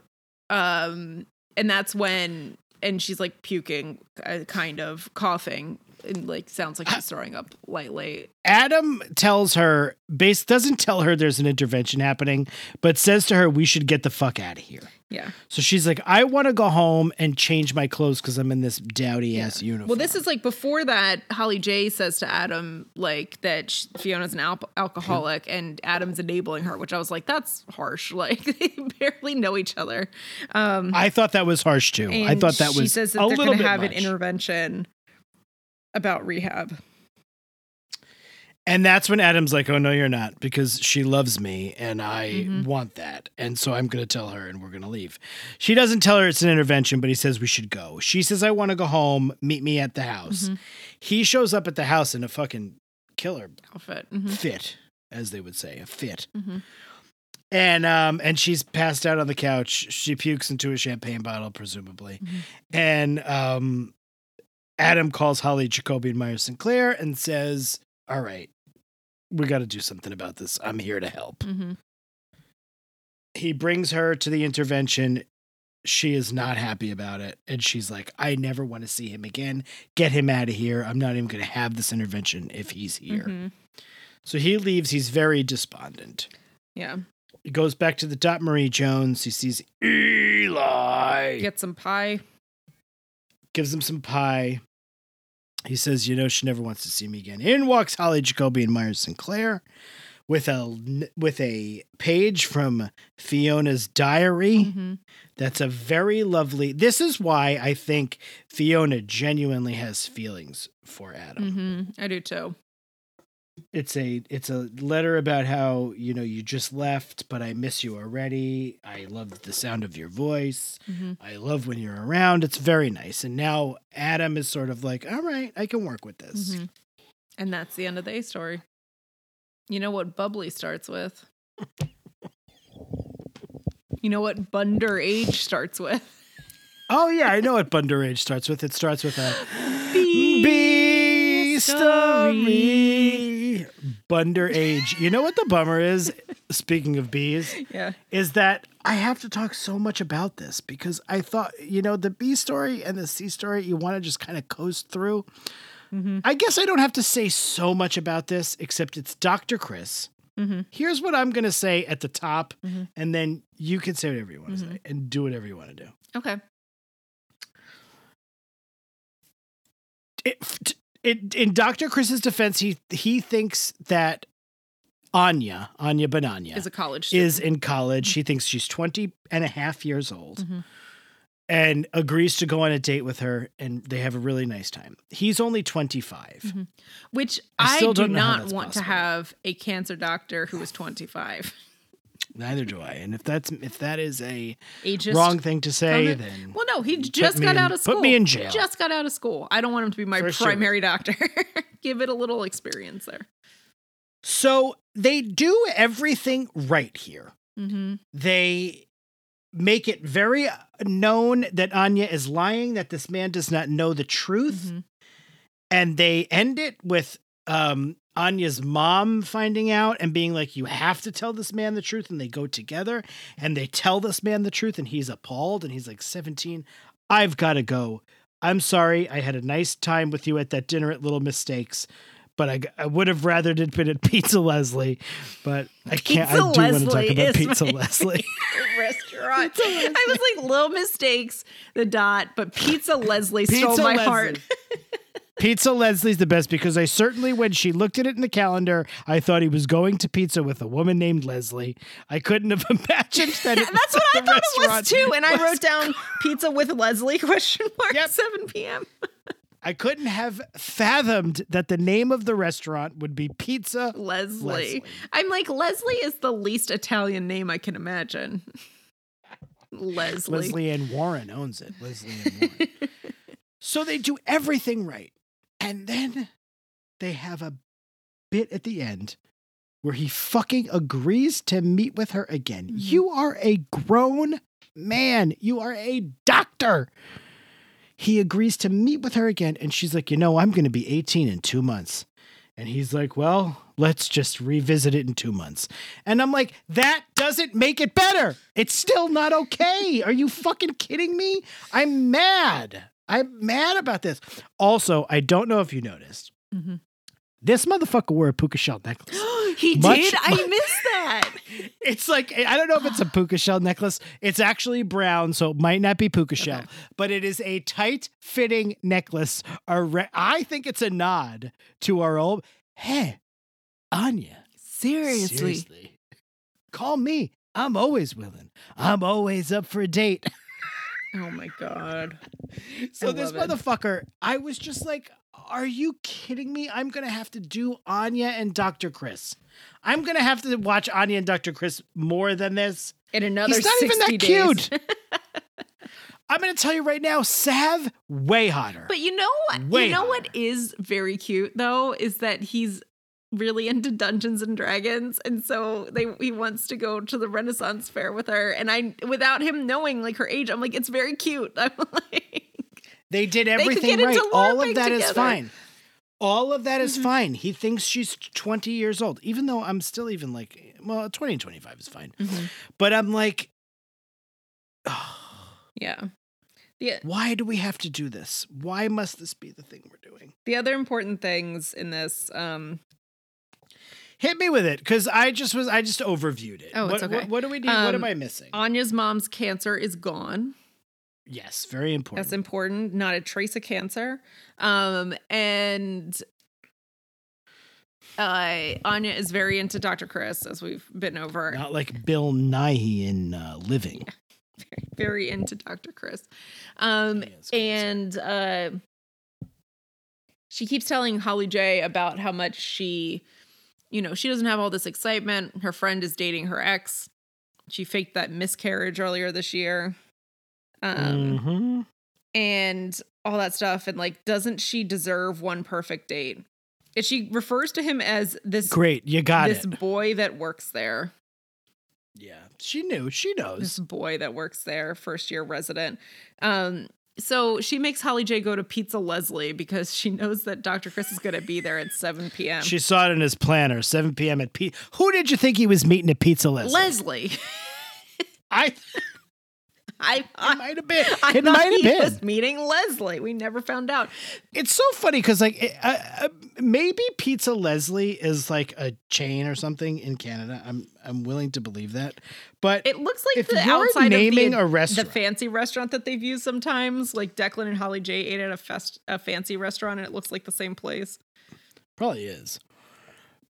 um, and that's when and she's like puking, uh, kind of coughing, and like sounds like she's throwing up lightly. Adam tells her, base doesn't tell her there's an intervention happening, but says to her, we should get the fuck out of here. Yeah. So she's like, I want to go home and change my clothes because I'm in this dowdy ass uniform. Well, this is like before that. Holly J says to Adam like that Fiona's an al- alcoholic, and Adam's enabling her, which I was like, that's harsh. Like they barely know each other. Um, I thought that was harsh too. I thought that she was She says that a they're going to have much. an intervention about rehab. And that's when Adam's like, "Oh no, you're not," because she loves me and I Mhm. want that, and so I'm going to tell her, and we're going to leave. She doesn't tell her it's an intervention, but he says we should go. She says, "I want to go home. Meet me at the house." Mhm. He shows up at the house in a fucking killer Outfit. Mhm. fit, as they would say, a fit. Mhm. And um and she's passed out on the couch. She pukes into a champagne bottle, presumably. Mhm. And um Adam calls Holly Jacoby and Meyer Sinclair and says, All right, we got to do something about this. I'm here to help. Mhm. He brings her to the intervention. She is not happy about it. And she's like, I never want to see him again. Get him out of here. I'm not even going to have this intervention if he's here. Mhm. So he leaves. He's very despondent. Yeah. He goes back to the Dot Marie Jones. He sees Eli. Get some pie. gives him some pie. He says, "You know, she never wants to see me again." In walks Holly Jacoby and Myers Sinclair with a with a page from Fiona's diary. Mhm. That's a very lovely. This is why I think Fiona genuinely has feelings for Adam. Mhm. I do too. It's a it's a letter about how, you know, you just left, but I miss you already. I love the sound of your voice. Mhm. I love when you're around. It's very nice. And now Adam is sort of like, all right, I can work with this. Mhm. And that's the end of the A story. You know what bubbly starts with? You know what Bundaberg starts with? Oh yeah, I know what Bundaberg starts with. It starts with a B B story. story. Bundaberg. You know what the bummer is? Speaking of bees, Yeah. is that I have to talk so much about this because I thought, you know, the B story and the C story, you want to just kind of coast through. Mhm. I guess I don't have to say so much about this, except it's Dr. Chris. Mhm. Here's what I'm going to say at the top, Mhm. and then you can say whatever you want to say and do whatever you want to do. Okay. It, it, in Dr. Chris's defense, he he thinks that Anya, Anya Bananya, Is a college student. is in college. She thinks she's 20 and a half years old Mhm. and agrees to go on a date with her, and they have a really nice time. He's only 25. Mhm. Which I I, do don't know how not want to have a cancer doctor who is 25. Neither do I. And if that's if that is a Ageist. wrong thing to say, comment. then Well, no, he just got in- out of school. put me in jail. Just got out of school. I don't want him to be my For sure. primary doctor. Give it a little experience there. so they do everything right here. Mm-hmm. They make it very known that Anya is lying, that this man does not know the truth, Mm-hmm. and they end it with um Anya's mom finding out and being like, You have to tell this man the truth. And they go together and they tell this man the truth, and he's appalled and he's like 17. I've got to go. I'm sorry. I had a nice time with you at that dinner at Little Mistakes, but I, I would have rather it been at Pizza Leslie. But I can't. I Pizza do want to talk about Pizza Leslie. Restaurant. I was like, little mistakes, the dot, but Pizza Leslie stole my Leslie. heart. Pizza Leslie's the best because I certainly, when she looked at it in the calendar, I thought he was going to pizza with a woman named Leslie. I couldn't have imagined that. it That's what I thought it was too. And I wrote down pizza with Leslie question mark Yep. 7 p.m. I couldn't have fathomed that the name of the restaurant would be Pizza. Leslie. Leslie. I'm like, Leslie is the least Italian name I can imagine. Leslie. Lesley Ann Warren owns it. Leslie and Warren. so they do everything right. And then they have a bit at the end where he fucking agrees to meet with her again. Mhm. You are a grown man. You are a doctor. He agrees to meet with her again. And she's like, You know, I'm going to be 18 in two months. And he's like, Well, let's just revisit it in two months. And I'm like, That doesn't make it better. It's still not okay. Are you fucking kidding me? I'm mad. I'm mad about this. Also, I don't know if you noticed. Mhm. This motherfucker wore a puka shell necklace. he Much- did? I missed that. It's like I don't know if it's a puka shell necklace. It's actually brown, so it might not be puka shell, Okay. but it is a tight fitting necklace. I think it's a nod to our old. Hey, Anya, Seriously. seriously, call me. I'm always willing. I'm always up for a date. Oh my god. So I this it. motherfucker, I was just like, are you kidding me? I'm gonna have to do Anya and Dr. Chris. I'm gonna have to watch Anya and Dr. Chris more than this. In another He's not even that days. cute. I'm gonna tell you right now, Sav way hotter. But you know what? Way you know what hotter. is very cute though is that he's really into Dungeons and Dragons, and so they he wants to go to the Renaissance fair with her. And I, without him knowing like her age, I'm like, it's very cute. I'm like, They did everything get right. All of that is together. fine. All of that is Mhm. fine. He thinks she's 20 years old, even though I'm still even like, well, 20 and 25 is fine. Mhm. But I'm like, yeah. The why do we have to do this? Why must this be the thing we're doing? the other important things in this, um, Hit me with it, because I just was I just overviewed it. Oh, what, it's okay. What, what do we need? what am Um, I missing? Anya's mom's cancer is gone. yes, very important. That's important. Not a trace of cancer. Um, and uh, Anya is very into Dr. Chris, as we've been over. Not like Bill Nighy in uh, Living. Very into Dr. Chris. Um, He is crazy. and uh, she keeps telling Holly J about how much she, you know, she doesn't have all this excitement. Her friend is dating her ex. She faked that miscarriage earlier this year. Um, Mhm. and all that stuff and like doesn't she deserve one perfect date and she refers to him as this Great, you got this it. boy that works there Yeah, she knew. She knows this boy that works there first year resident um so she makes holly j go to pizza leslie because she knows that dr chris is going to be there at 7 p.m She saw it in his planner, 7 p.m. at P. Who did you think he was meeting at Pizza Leslie? leslie I, i it might have been. I it might have been. was meeting leslie we never found out It's so funny because like it- uh, uh, maybe Pizza Leslie is like a chain or something in Canada. I'm I'm willing to believe that, but It looks like If the outside naming of the, a restaurant- the fancy restaurant that they've used sometimes. Like Declan and Holly J ate at a fest a fancy restaurant, and it looks like the same place. Probably is.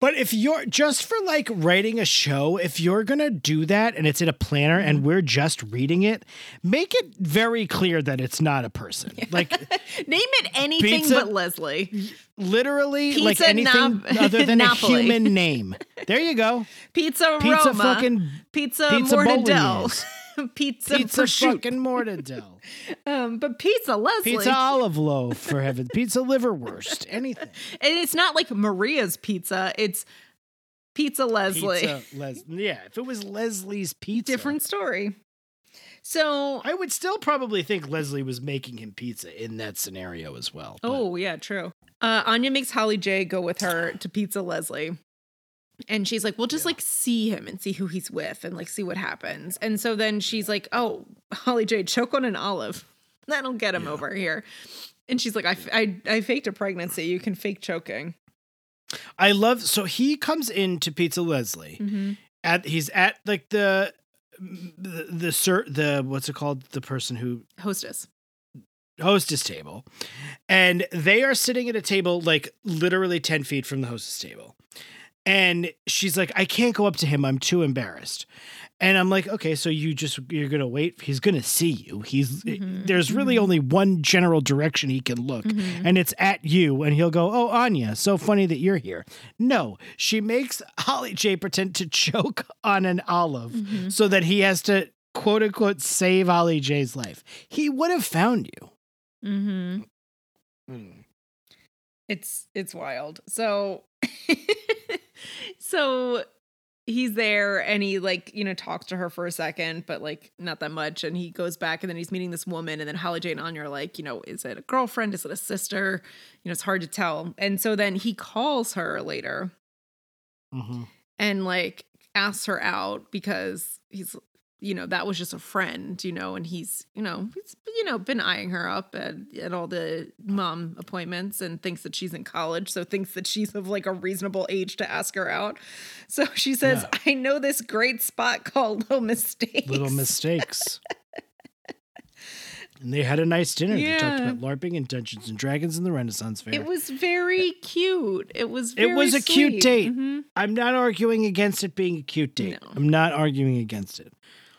But if you're just for like writing a show, if you're gonna do that and it's in a planner Mm-hmm. and we're just reading it, make it very clear that it's not a person. Like Name it anything Pizza- but Leslie. literally like anything other than a human name. There you go. Pizza, Pizza Roma. fucking pizza, pizza Mortadelle. pizza, pizza prosciutto. fucking mortadelle. Um, but pizza Leslie. Pizza olive loaf for heaven. Pizza liverwurst. Anything. and it's not like Maria's pizza. It's Pizza Leslie. Pizza Les- yeah, if it was Leslie's pizza. Different story. So I would still probably think Leslie was making him pizza in that scenario as well. but- Oh, yeah, true. Uh, Anya makes Holly J go with her to Pizza Leslie. And she's like, we'll just like see him and see who he's with and like see what happens. And so then she's like, oh, Holly J, choke on an olive. That'll get him Yeah. over here. And she's like, I, I, I faked a pregnancy. You can fake choking. I love so he comes into Pizza Leslie Mm-hmm. at he's at like the the the sir the what's it called the person who Hostess. hostess table and they are sitting at a table like literally 10 feet from the hostess table and she's like i can't go up to him i'm too embarrassed and i'm like okay so you just you're gonna wait he's gonna see you he's Mhm, there's really mhm. only one general direction he can look Mhm. and it's at you and he'll go oh anya so funny that you're here no she makes holly j pretend to choke on an olive Mhm. so that he has to quote unquote save holly j's life he would have found you Mm-hmm. It's it's wild. So so he's there and he like, you know, talks to her for a second, but like not that much. And he goes back and then he's meeting this woman. And then Holly Jane Anya are like, you know, is it a girlfriend? Is it a sister? You know, it's hard to tell. And so then he calls her later Mhm. and like asks her out because he's you know that was just a friend you know and he's you know he's you know been eyeing her up at, at all the mom appointments and thinks that she's in college so thinks that she's of like a reasonable age to ask her out so she says Yeah. i know this great spot called little mistakes little mistakes. and they had a nice dinner. They talked about LARPing and Dungeons and Dragons and the Renaissance Fair. it was very cute it was It was a cute date. Mhm. I'm not arguing against it being a cute date. No. I'm not arguing against it.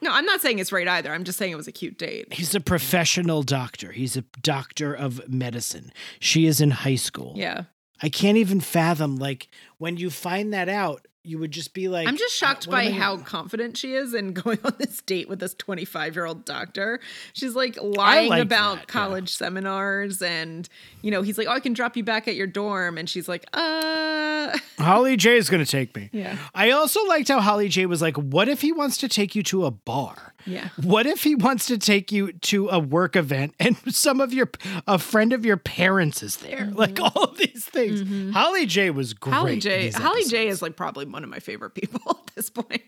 No, I'm not saying it's right either. I'm just saying it was a cute date. He's a professional doctor. He's a doctor of medicine. She is in high school. Yeah. I can't even fathom like when you find that out, you would just be like I'm just shocked by how confident she is in going on this date with this 25 year old doctor. She's like lying like about that, yeah. college seminars, and you know he's like, "Oh, I can drop you back at your dorm," and she's like, "Uh, Holly J is going to take me. Yeah. I also liked how Holly J was like, "What if he wants to take you to a bar? yeah." What if he wants to take you to a work event and some of your a friend of your parents is there? Like all of these things. Holly J was great. Mm-hmm. Holly J. Holly J is like probably one of my favorite people at this point.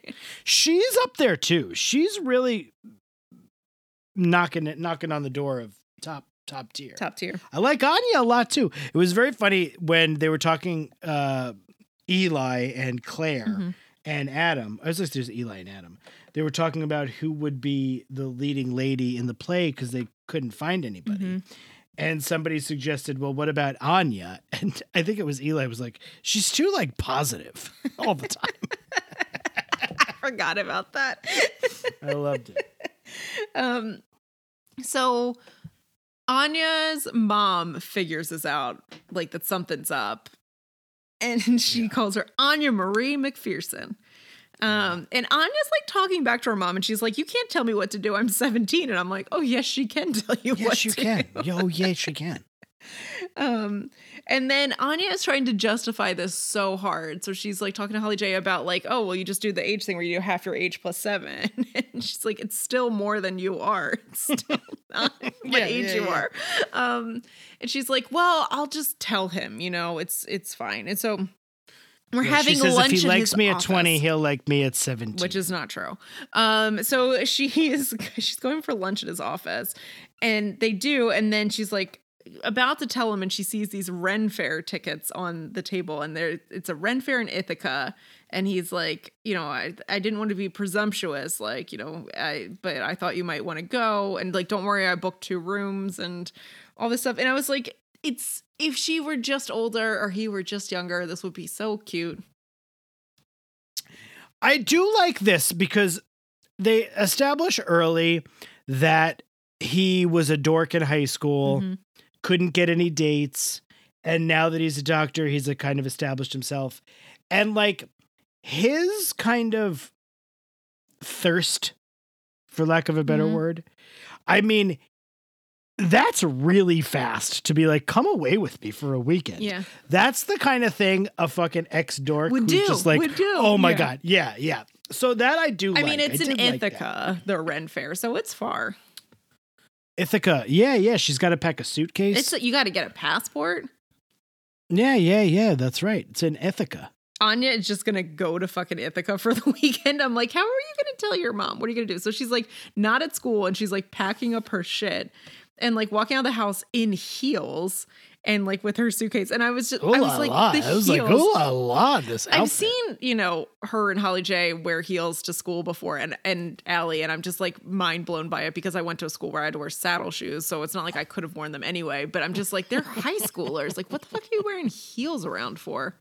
She's up there too. She's really knocking it, knocking on the door of top top tier. Top tier. I like Anya a lot too. It was very funny when they were talking uh Eli and Clare Mm-hmm. and Adam. I was listening to Eli and Adam. They were talking about who would be the leading lady in the play because they couldn't find anybody. Mm-hmm. And somebody suggested, well, what about Anya? And I think it was Eli was like, she's too like positive all the time. I forgot about that. I loved it. Um, so Anya's mom figures this out, like that something's up, and she calls her Anya Marie MacPherson. Um, and Anya's like talking back to her mom, and she's like, "You can't tell me what to do. I'm 17." And I'm like, "Oh yes, she can tell you what Yes, you to can. do." Yo, yes, you can. Um, and then Anya is trying to justify this so hard. So she's like talking to Holly J about like, oh, well, you just do the age thing where you do half your age plus seven. And she's like, it's still more than you are. It's still not what Yeah, age yeah, you yeah. are. Um, and she's like, well, I'll just tell him, you know, it's it's fine. And so we're Yeah, having she says lunch if he likes me at 20, he'll like me at 17. which is not true. Um, so she is she's going for lunch at his office, and they do, and then she's like about to tell him, and she sees these Ren Fair tickets on the table, and there it's a Ren Fair in Ithaca, and he's like, you know, I I didn't want to be presumptuous, like you know, I but I thought you might want to go, and like don't worry, I booked two rooms and all this stuff, and I was like. It's if she were just older or he were just younger, this would be so cute. I do like this because they establish early that he was a dork in high school, Mhm. couldn't get any dates, and now that he's a doctor, he's a kind of established himself. And like his kind of thirst, for lack of a better Mhm. word, I mean, that's really fast to be like, come away with me for a weekend. Yeah. That's the kind of thing a fucking ex dork Would do, just like, would do, oh my yeah. god, yeah, yeah. So that I do. I like. mean, it's in did like. Ithaca, the Ren Fair, so it's far. Ithaca, yeah, yeah. She's got to pack a suitcase. It's you got to get a passport. yeah, yeah, yeah. That's right. It's in Ithaca. Anya is just gonna go to fucking Ithaca for the weekend. I'm like, how are you gonna tell your mom? What are you gonna do? So she's like, not at school, and she's like packing up her shit and like walking out of the house in heels and like with her suitcase. And I was just, Ooh I was like, la. the I was like, heels. ooh la la. This Outfit. I've seen, you know, her and Holly J wear heels to school before and and Allie, and I'm just like mind blown by it because I went to a school where I had to wear saddle shoes. So it's not like I could have worn them anyway. But I'm just like, they're high schoolers. Like, what the fuck are you wearing heels around for?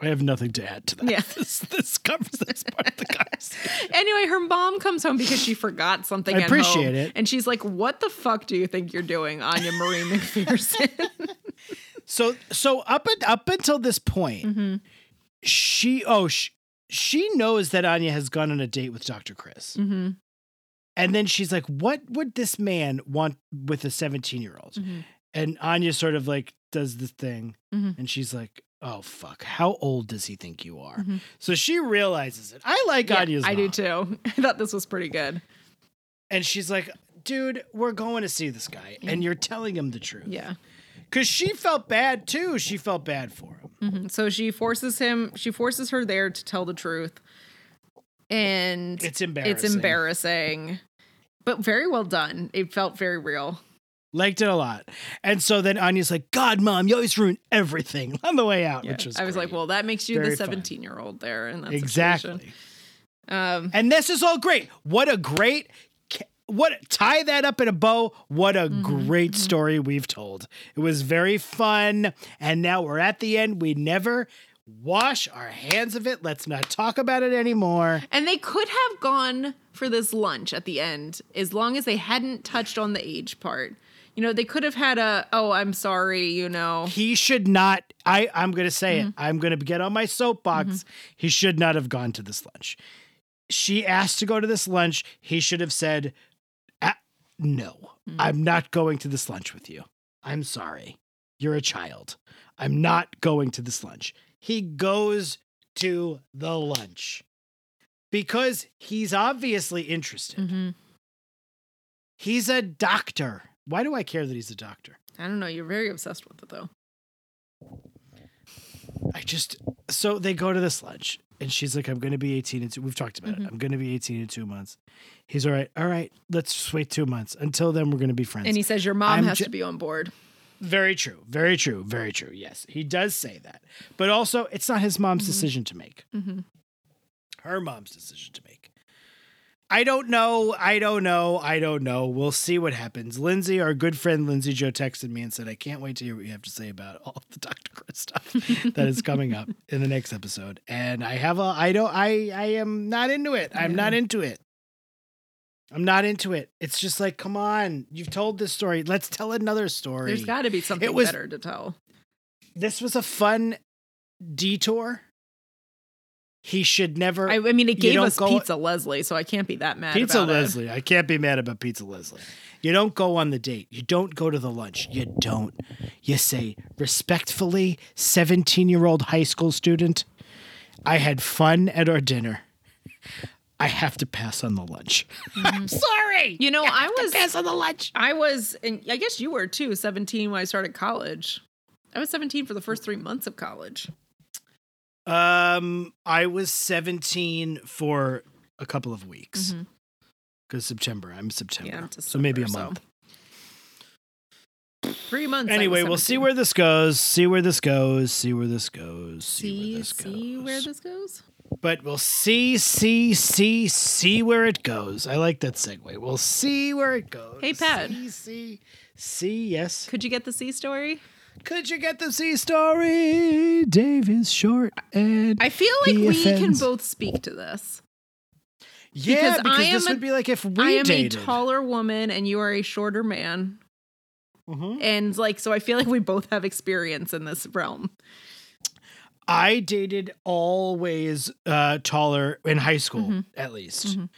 I have nothing to add to that. Yeah. This, this covers this part of the conversation. Anyway, her mom comes home because she forgot something. I at appreciate home, it. And she's like, What the fuck do you think you're doing, Anya Marie MacPherson? So, so up and up until this point, Mm-hmm. she oh she, she knows that Anya has gone on a date with Dr. Chris, mm-hmm. and then she's like, "What would this man want with a seventeen-year-old?" Mhm. And Anya sort of like does this thing, Mhm. and she's like, "Oh fuck, how old does he think you are?" Mhm. So she realizes it. I like Anya's. I do too. I thought this was pretty good. And she's like, "Dude, we're going to see this guy, and you're telling him the truth." Yeah. because she felt bad too. She felt bad for him. Mhm. So she forces him, she forces her there to tell the truth. And It's embarrassing. It's embarrassing, but very well done. It felt very real. Liked it a lot. And so then Anya's like, God, mom, you always ruin everything on the way out, Yeah. which was I was like, well, that makes you Very the 17 year old there. And that's exactly. Um, And this is all great. What a great what tie that up in a bow. What a Mm-hmm, great story we've told. It was very fun. And now we're at the end. We never wash our hands of it. Let's not talk about it anymore. And they could have gone for this lunch at the end as long as they hadn't touched on the age part. You know, they could have had a, oh, I'm sorry, you know. He should not. I I'm gonna say it. I'm gonna get on my soapbox. He should not have gone to this lunch. She asked to go to this lunch. He should have said, "Ah, "No, I'm not going to this lunch with you. I'm sorry. You're a child. I'm not going to this lunch." He goes to the lunch because he's obviously interested. Mhm. He's a doctor. Why do I care that he's a doctor? I don't know. You're very obsessed with it, though. I just so they go to this lunch and she's like, I'm gonna be 18 in two. We've talked about it. I'm gonna be 18 in two months. He's all right. All right, let's just wait two months. Until then, we're gonna be friends. And he says your mom I'm has ju- to be on board. very true. Very true. Very true. Yes, he does say that. But also, it's not his mom's decision to make. Mm-hmm. Her mom's decision to make. I don't know. I don't know. I don't know. We'll see what happens. Lindsay, our good friend Lindsay Joe, texted me and said, I can't wait to hear what you have to say about all the Dr. Chris stuff that is coming up in the next episode. And I have a I don't I I am not into it. I'm Yeah. not into it. I'm not into it. It's just like, come on, you've told this story. Let's tell another story. There's got to be something was- better to tell. this was a fun detour. He should never I, I mean, it gave us Pizza Leslie, so I can't be that mad. Pizza about it. Leslie. I can't be mad about Pizza Leslie. You don't go on the date. You don't go to the lunch. You don't. You say, respectfully, 17 year old high school student, I had fun at our dinner. I have to pass on the lunch. I'm sorry. Mm-hmm. You know, I was pass on the lunch. I was, and I guess you were too, 17 when I started college. I was 17 for the first three months of college. Um, I was 17 for a couple of weeks. Because September, I'm September. Yeah, I'm so maybe a December, month. Three months. Anyway, we'll see where this goes. See where this goes. See where this goes. See, see where this goes. see where this goes. But we'll see, see, see, see where it goes. I like that segue. We'll see where it goes. Hey, Pat. See, see, see. Yes. Could you get the C story? Could you get the C story? Dave is short and I feel like we can both speak to this. yeah, because because I am this a- would be like if we I am dated. a taller woman and you are a shorter man. Mhm. And like, so I feel like we both have experience in this realm. I dated always uh, taller in high school, Mhm. at least. Mhm.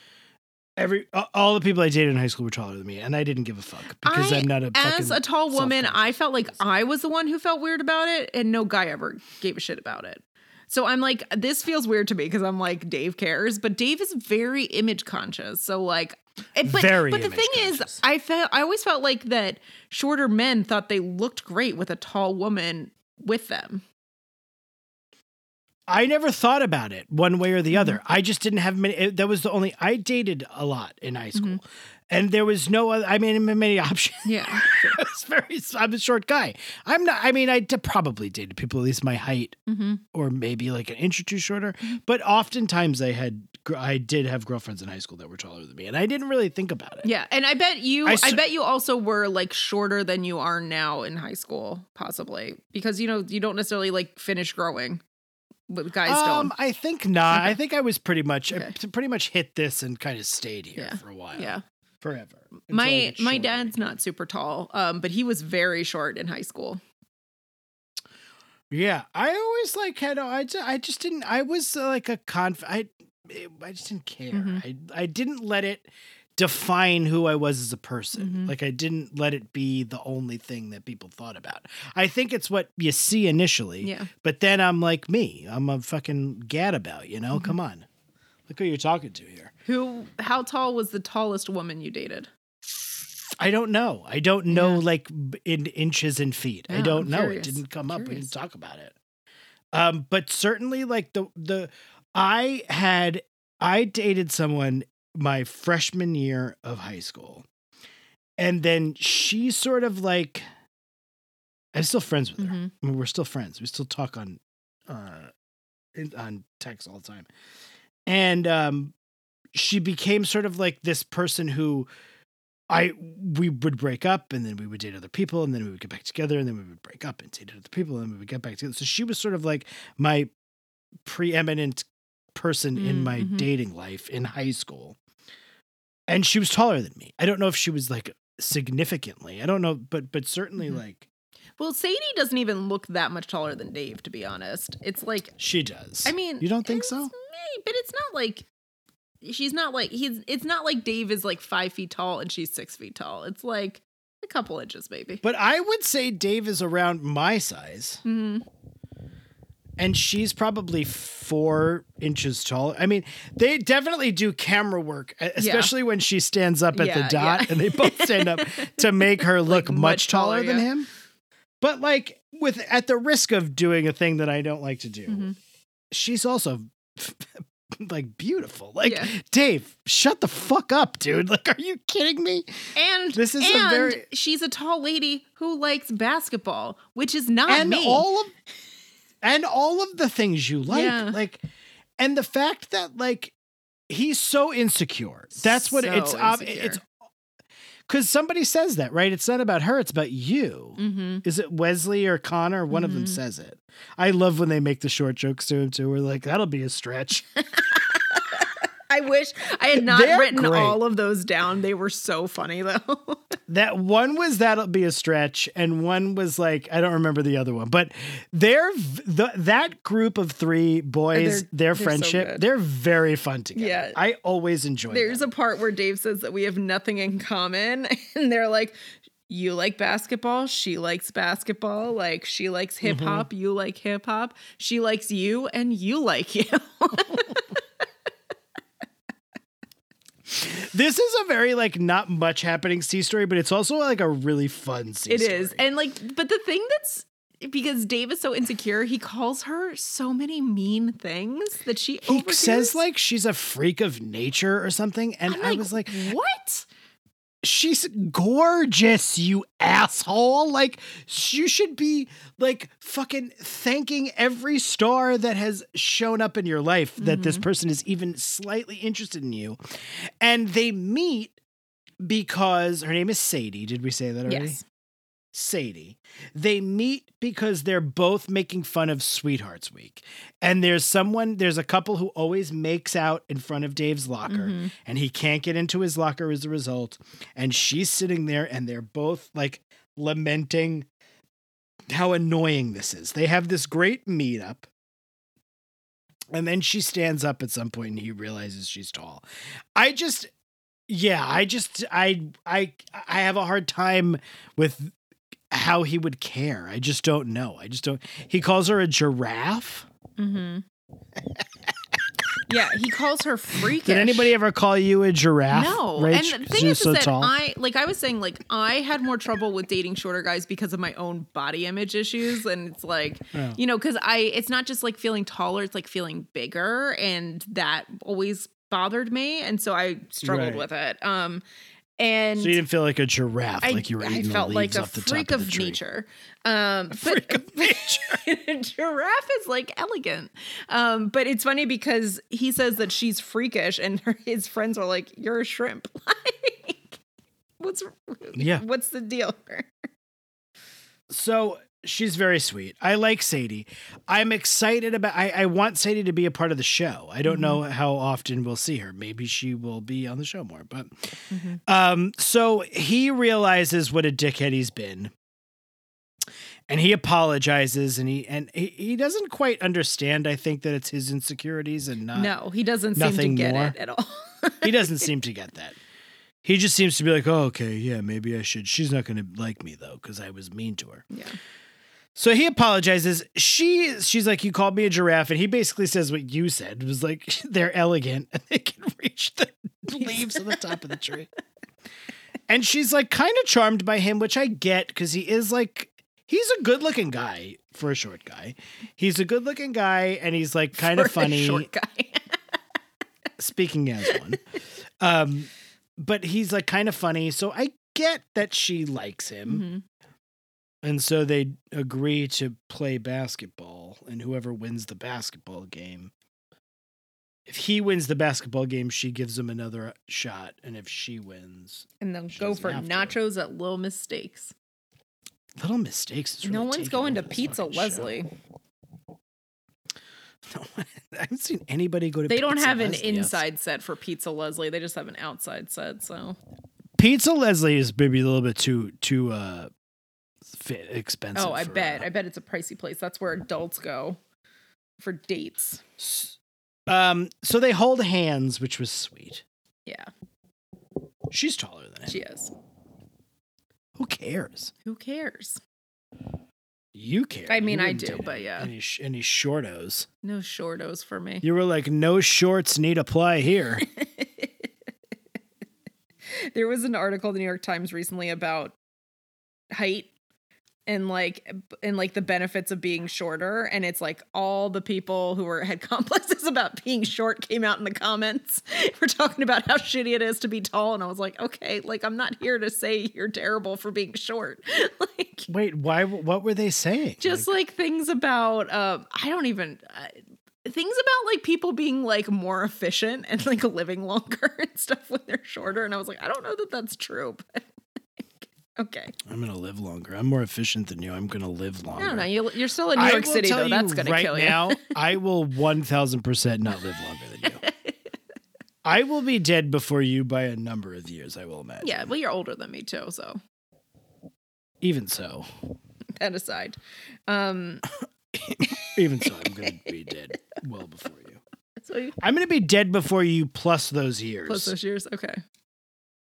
Every all the people I dated in high school were taller than me, and I didn't give a fuck because I- I'm not a As a tall woman, I felt like. I was the one who felt weird about it, and no guy ever gave a shit about it. So I'm like, this feels weird to me because I'm like, Dave cares, but Dave is very image conscious. So like, it- but, Very but the thing conscious. is, I felt I always felt like that shorter men thought they looked great with a tall woman with them. I never thought about it one way or the other. Mm-hmm. I just didn't have many. it- That was the only. I dated a lot in high school, Mm-hmm. and there was no other. I mean, many options. Yeah. I was very. I'm a short guy. I'm not. I mean, I d- probably dated people at least my height, hmm or maybe like an inch or two shorter. But oftentimes, I had. I did have girlfriends in high school that were taller than me, and I didn't really think about it. Yeah, and I bet you I bet you also were like shorter than you are now in high school, possibly. Because you know, you don't necessarily like finish growing. But guys Um, don't. I think not. Okay. I think I was pretty much. Okay. p- pretty much hit this and kind of stayed here Yeah. for a while. Yeah. forever. My my dad's not super tall, um, but he was very short in high school. Yeah, I always like had. I just, I just didn't. I was uh, like a conf. I I just didn't care. Mhm. I I didn't let it define who I was as a person. Mhm. Like I didn't let it be the only thing that people thought about. I think it's what you see initially. Yeah. But then I'm like me. I'm a fucking gadabout. You Mm-hmm. know. Come on. Look who you're talking to here. Who how tall was the tallest woman you dated? I don't know. I don't know Yeah. like in inches and feet. I don't I'm know. curious. It didn't come up. We didn't talk about it. Um, but certainly like the the I had I dated someone my freshman year of high school. And then she sort of like I'm still friends with her. Mhm. I mean, we're still friends. We still talk on uh in, on text all the time. And um she became sort of like this person who I we would break up and then we would date other people and then we would get back together and then we would break up and date other people and we would get back together. So she was sort of like my preeminent person in Mm, my mhm. dating life in high school. And she was taller than me. I don't know if she was like significantly. I don't know, but but certainly Mhm. like Well, Sadie doesn't even look that much taller than Dave, to be honest. It's like she does. I mean, you don't think so? me, but it's not like she's not like he's. It's not like Dave is like five feet tall and she's six feet tall. It's like a couple inches, maybe. But I would say Dave is around my size, hmm and she's probably four inches tall. I mean, they definitely do camera work, especially when she stands up at the dot yeah. and they both stand up to make her look much, much taller, taller, than him. But like with at the risk of doing a thing that I don't like to do, Mhm. she's also like beautiful. Like Yeah. Dave, shut the fuck up, dude. Like, are you kidding me? And This is a and very- she's a tall lady who likes basketball, which is not and me. all of and all of the things you like Yeah. like and the fact that like he's so insecure that's what So it's ob- it's because somebody says that right it's not about her it's about you hmm is it wesley or connor one of them Mhm. says it i love when they make the short jokes to him too we're like that'll be a stretch I wish I had not They're written great. all of those down. They were so funny though. that one was that'll be a stretch and one was like i don't remember the other one but they're the, that group of three boys They're- their they're friendship good. they're very fun together Yeah. i always enjoy There's them. a part where Dave says that we have nothing in common, and they're like, "You like basketball, she likes basketball. Like she likes hip mm-hmm. hop, you like hip hop. She likes you, and you like you." This is a very like not much happening C story, but it's also like a really fun C It story. is, and like, but the thing that's because Dave is so insecure, he calls her so many mean things that she he overhears. says like she's a freak of nature or something, and I'm I was like, "What?" She's gorgeous, you asshole. Like, you should be like fucking thanking every star that has shown up in your life that this mm-hmm. person is even slightly interested in you. And they meet because her name is Sadie. Did we say that already? Yes. Sadie. They meet because they're both making fun of Sweethearts Week. And there's someone, there's a couple who always makes out in front of Dave's locker, Mhm. and he can't get into his locker as a result. And she's sitting there, and they're both like lamenting how annoying this is. They have this great meetup. And then she stands up at some point and he realizes she's tall. I just yeah, I just I I I have a hard time with how he would care. I just don't know. I just don't. He calls her a giraffe. Mm-hmm. yeah, he calls her freakish. Did anybody ever call you a giraffe? No, Rach? and the 'Cause thing you're is, so is that tall. I like I was saying like I had more trouble with dating shorter guys because of my own body image issues, and it's like Oh. you know because I it's not just like feeling taller, it's like feeling bigger, and that always bothered me, and so I struggled Right. with it. Um, and so you didn't feel like a giraffe, I, like you were I eating felt the like leaves a off the freak top of, of, nature. Um, but Freak of nature. a giraffe is like elegant. Um, but it's funny because he says that she's freakish, and her, his friends are like, "You're a shrimp." like, what's Yeah. What's the deal? So she's very sweet. I like Sadie. I'm excited about. I, I want Sadie to be a part of the show. I don't know how often we'll see her. Maybe she will be on the show more. But um, so he realizes what a dickhead he's been, and he apologizes, and he and he, he doesn't quite understand. I think that it's his insecurities and not. no, he doesn't seem to nothing get more? it at all. he doesn't seem to get that. He just seems to be like, oh, okay, yeah, maybe I should. She's not going to like me though because I was mean to her. yeah. So he apologizes. She she's like, you called me a giraffe, and he basically says what you said. It was like they're elegant and they can reach the leaves on the top of the tree. And she's like kind of charmed by him, which I get because he is like he's a good looking guy for a short guy. He's a good looking guy, and he's like kind of funny. short guy. speaking as one. Um, but he's like kind of funny, so I get that she likes him. And so they agree to play basketball, and whoever wins the basketball game, if he wins the basketball game, she gives him another shot, and if she wins, And they'll go for to. nachos at Little Mistakes. little mistakes. Is no one's going to Pizza fucking show. Leslie. I haven't seen anybody go to. They don't have an Leslie outside. inside set for Pizza Leslie. They just have an outside set. So Pizza Leslie is maybe a little bit too too uh fit expensive. Oh, I for, bet. uh, I bet it's a pricey place. That's where adults go for dates. um, so they hold hands, which was sweet. Yeah, She's taller than him. she is. Who cares? Who cares? You care. I mean, I do, but yeah. Any sh- any shortos? No shortos for me. You were like, no shorts need apply here. there was an article in the New York Times recently about height and like and like the benefits of being shorter and it's like all the people who were had complexes about being short came out in the comments we're talking about how shitty it is to be tall and i was like okay like i'm not here to say you're terrible for being short like Wait, why? What were they saying? just Like, like things about uh i don't even uh, things about like people being like more efficient and like living longer and stuff when they're shorter and i was like i don't know that that's true but okay I'm gonna live longer. I'm more efficient than you. I'm gonna live longer. No, you, you're still in new I york will city tell though you that's gonna right kill you Right now. I will one thousand percent not live longer than you. I will be dead before you by a number of years. I will imagine. yeah well you're older than me too so Even so, that aside um even so, I'm gonna be dead well before you. so you I'm gonna be dead before you, plus those years. plus those years okay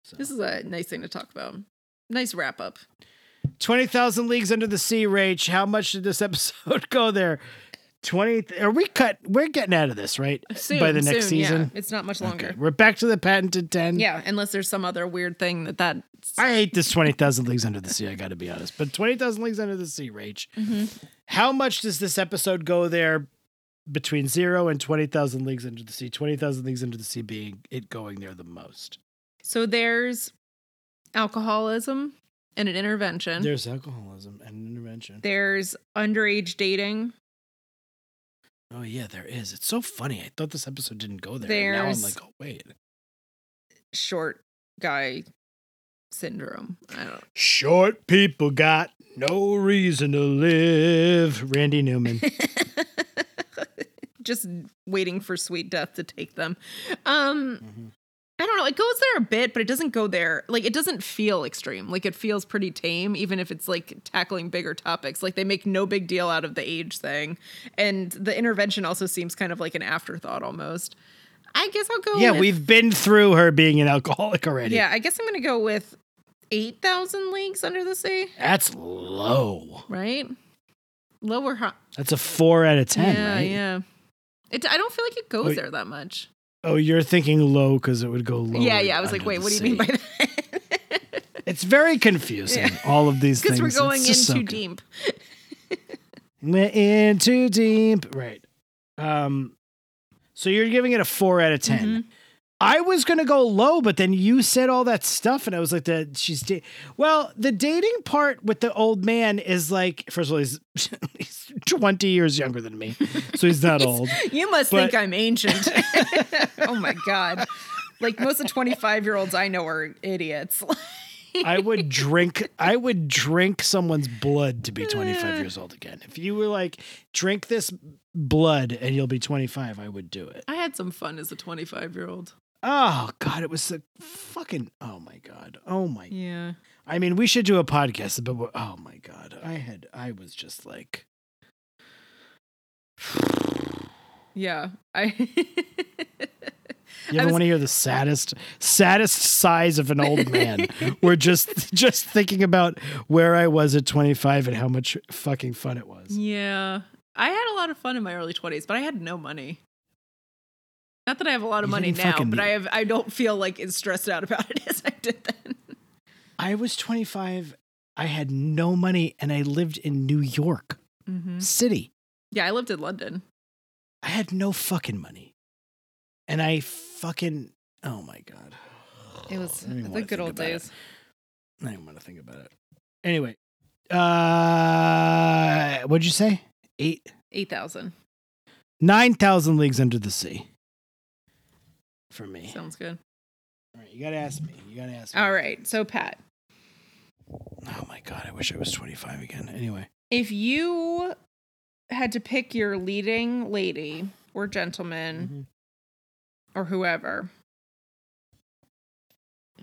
So. this is a nice thing to talk about nice wrap up Twenty thousand leagues under the sea, Rach. How much did this episode go there? Twenty. Are we cut? We're getting out of this, right? soon, By the next soon, yeah. season. it's not much longer Okay, we're back to the patented ten. yeah unless there's some other weird thing that that I hate this 20,000 Leagues Under the Sea, I got to be honest. But 20,000 Leagues Under the Sea, Rach. Mm-hmm. How much does this episode go there between zero and 20,000 Leagues Under the Sea? 20,000 Leagues Under the Sea being it going there the most. So there's alcoholism and an intervention. There's alcoholism and an intervention. there's underage dating. Oh, yeah, there is. It's so funny. I thought this episode didn't go there. now I'm like, oh, wait. short guy syndrome. I don't Short people got no reason to live. Randy Newman. just waiting for sweet death to take them. Um Mhm. I don't know. It goes there a bit, but it doesn't go there. Like it doesn't feel extreme. Like it feels pretty tame even if it's like tackling bigger topics. Like they make no big deal out of the age thing. And the intervention also seems kind of like an afterthought almost. I guess I'll go Yeah, with- we've been through her being an alcoholic already. Yeah, I guess I'm gonna go with eight thousand leagues under the sea. That's low. Right? Lower high. That's a four out of 10, yeah, right? yeah. It. I don't feel like it goes Wait. there that much. Oh, you're thinking low because it would go low. yeah, yeah. I was like, wait, what do you mean by that? It's very confusing. All of these things. Because we're going in so too deep. We're in too deep. Right. Um. So you're giving it a four out of 10 Mhm. I was gonna go low, but then you said all that stuff, and I was like, "That she's da- well." The dating part with the old man is like, first of all, he's he's twenty years younger than me, so he's not old. You must But- think I'm ancient. oh my god! Like most of 25 year olds I know are idiots. I would drink I would drink someone's blood to be 25 years old again. If you were like drink this blood and you'll be 25, I would do it. I had some fun as a 25 year old. Oh god, it was a fucking oh my god. Oh my. Yeah. I mean, we should do a podcast what oh my god. I had I was just like Yeah. I. you ever was- want to hear the saddest saddest size of an old man? We're just just thinking about where I was at 25 and how much fucking fun it was. Yeah. I had a lot of fun in my early 20s, but I had no money. Not that I have a lot of You money now, but need- I have I don't feel like as stressed out about it as I did then. I was 25. I had no money and I lived in New York Mm-hmm. City. Yeah, I lived in London. I had no fucking money. And I fucking oh my god. It was I don't even the good old about it. days. I don't want to think about it. Anyway, uh what'd you say? 8 8,000. 9,000 leagues under the sea. For me. Sounds good. All right, you got to ask me. You got to ask me. All right. So, Pat, Oh my god, I wish I was 25 again. Anyway. if you had to pick your leading lady or gentleman mm-hmm. or whoever,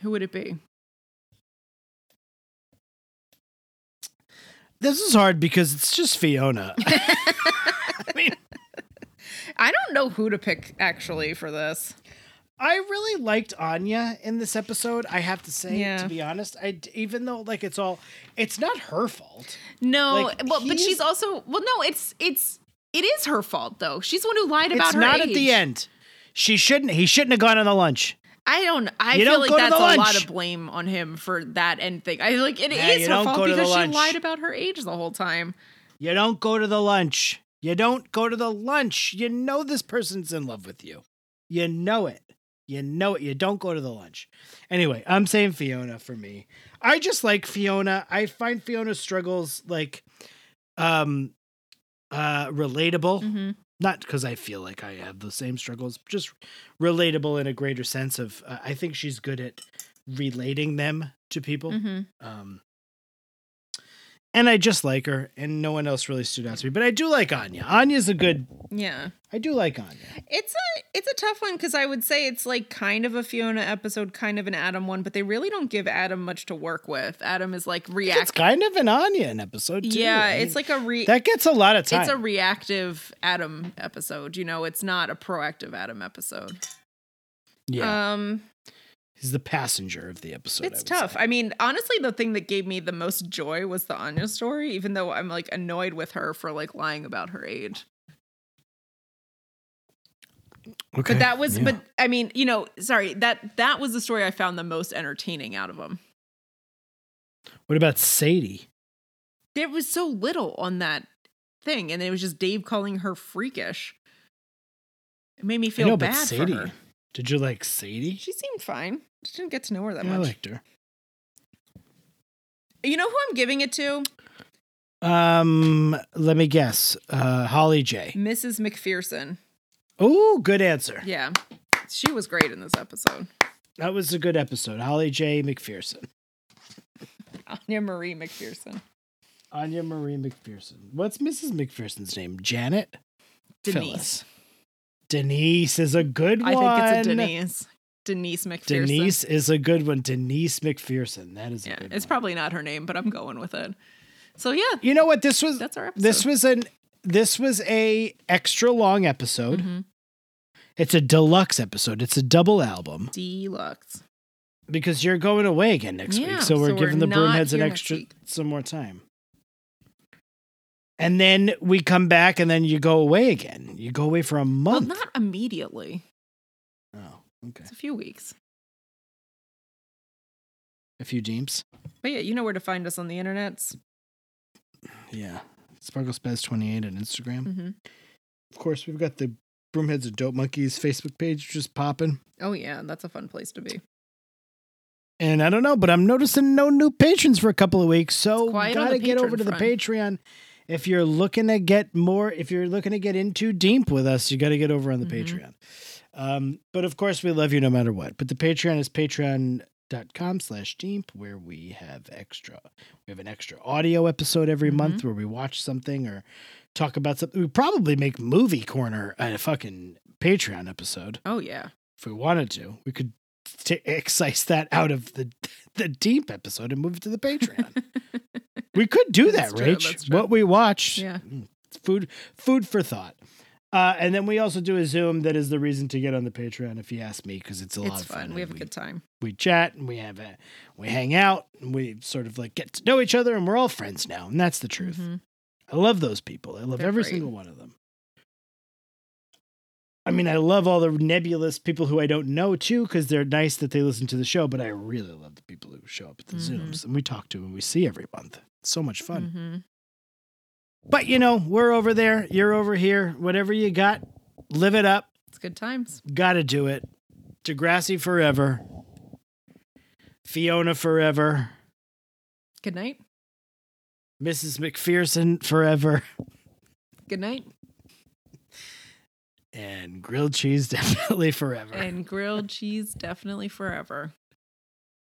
who would it be? This is hard because it's just Fiona. I mean, I don't know who to pick actually for this. I really liked Anya in this episode. I have to say, Yeah. to be honest, I even though like it's all, it's not her fault. No, Like, well, but she's also well. No, it's it's it is her fault though. She's the one who lied about it's her not age. at the end. She shouldn't. He shouldn't have gone on the lunch. I don't. I You feel don't like that's a lot of blame on him for that end thing. I like it is Yeah, you her fault go to the because she lied about her age the whole time. You don't go to the lunch. You don't go to the lunch. You know this person's in love with you. You know it. You know it. You don't go to the lunch. Anyway, I'm saying Fiona for me. I just like Fiona. I find Fiona's struggles like um uh relatable. Mm-hmm. Not because I feel like I have the same struggles, just relatable in a greater sense of uh, I think she's good at relating them to people. Mm-hmm. Um, and I just like her, and no one else really stood out to me. But I do like Anya. Anya's a good. Yeah, I do like Anya. it's a it's a tough one because I would say it's like kind of a Fiona episode, kind of an Adam one, but they really don't give Adam much to work with. Adam is like reactive. It's kind of an Anya an episode too. Yeah, I it's mean, like a re. that gets a lot of time. It's a reactive Adam episode. You know, it's not a proactive Adam episode. yeah, Um, he's the passenger of the episode. It's would tough. say. I mean, honestly, the thing that gave me the most joy was the Anya story, even though I'm like annoyed with her for like lying about her age. Okay, But that was, yeah. but I mean, you know, sorry that that was the story I found the most entertaining out of them. what about Sadie? There was so little on that thing, and it was just Dave calling her freakish. It made me feel know, bad but Sadie. for her. Did you like Sadie? She seemed fine. Just didn't get to know her that Yeah, I much. liked her. You know who I'm giving it to? Um, let me guess. Uh, Holly J. Mrs. MacPherson. Oh, good answer. Yeah. She was great in this episode. That was a good episode. Holly J. MacPherson. Anya Marie MacPherson. Anya Marie MacPherson. What's Mrs. MacPherson's name? Janet? Denise. Phyllis. Denise is a good one. I think it's a Denise. Denise MacPherson. Denise is a good one. Denise MacPherson. That is a Yeah, it's one. probably not her name, but I'm going with it. So yeah, You know what? This was that's our episode. this was an this was a extra long episode. Mhm. It's a deluxe episode. It's a double album deluxe. because you're going away again next Yeah, week. So we're so we're giving the Broomheads an extra some more time. And then we come back and then you go away again. You go away for a Well, month. not immediately. Okay. It's a few weeks. A few deems. But yeah, you know where to find us on the internets. Yeah. Sparkle Spaz 28 on Instagram. hmm Of course, we've got the Broomheads of Dope Monkeys Facebook page just popping. Oh yeah, that's a fun place to be. And I don't know, but I'm noticing no new patrons for a couple of weeks. So It's quiet on gotta get over to the front. Patreon. If you're looking to get more, if you're looking to get into deep with us, you got to get over on the Mhm. Patreon. Um, but of course, we love you no matter what. But the Patreon is patreon.com slash deep, where we have extra. We have an extra audio episode every Mm-hmm. month where we watch something or talk about something. We probably make Movie Corner a fucking Patreon episode Oh yeah. if we wanted to, we could t- excise that out of the the deep episode and move it to the Patreon. we could do that, Rach. What we watch, Yeah. mm, food food for thought. Uh, and then we also do a Zoom. That is the reason to get on the Patreon, if you ask me, because it's a lot It's of fun. fun. We have and a good time. we chat and we have a we hang out and we sort of like get to know each other and we're all friends now, and that's the truth. Mhm. I love those people. I love They're every great. single one of them. I mean, I love all the nebulous people who I don't know too, because they're nice that they listen to the show. But I really love the people who show up at the Mhm. Zooms and we talk to and we see every month. It's so much fun. Mhm. But you know, we're over there, you're over here. Whatever you got, live it up. It's good times. Got to do it. Degrassi forever. Fiona forever. Good night. Mrs. MacPherson forever. Good night. And grilled cheese definitely forever. And grilled cheese definitely forever.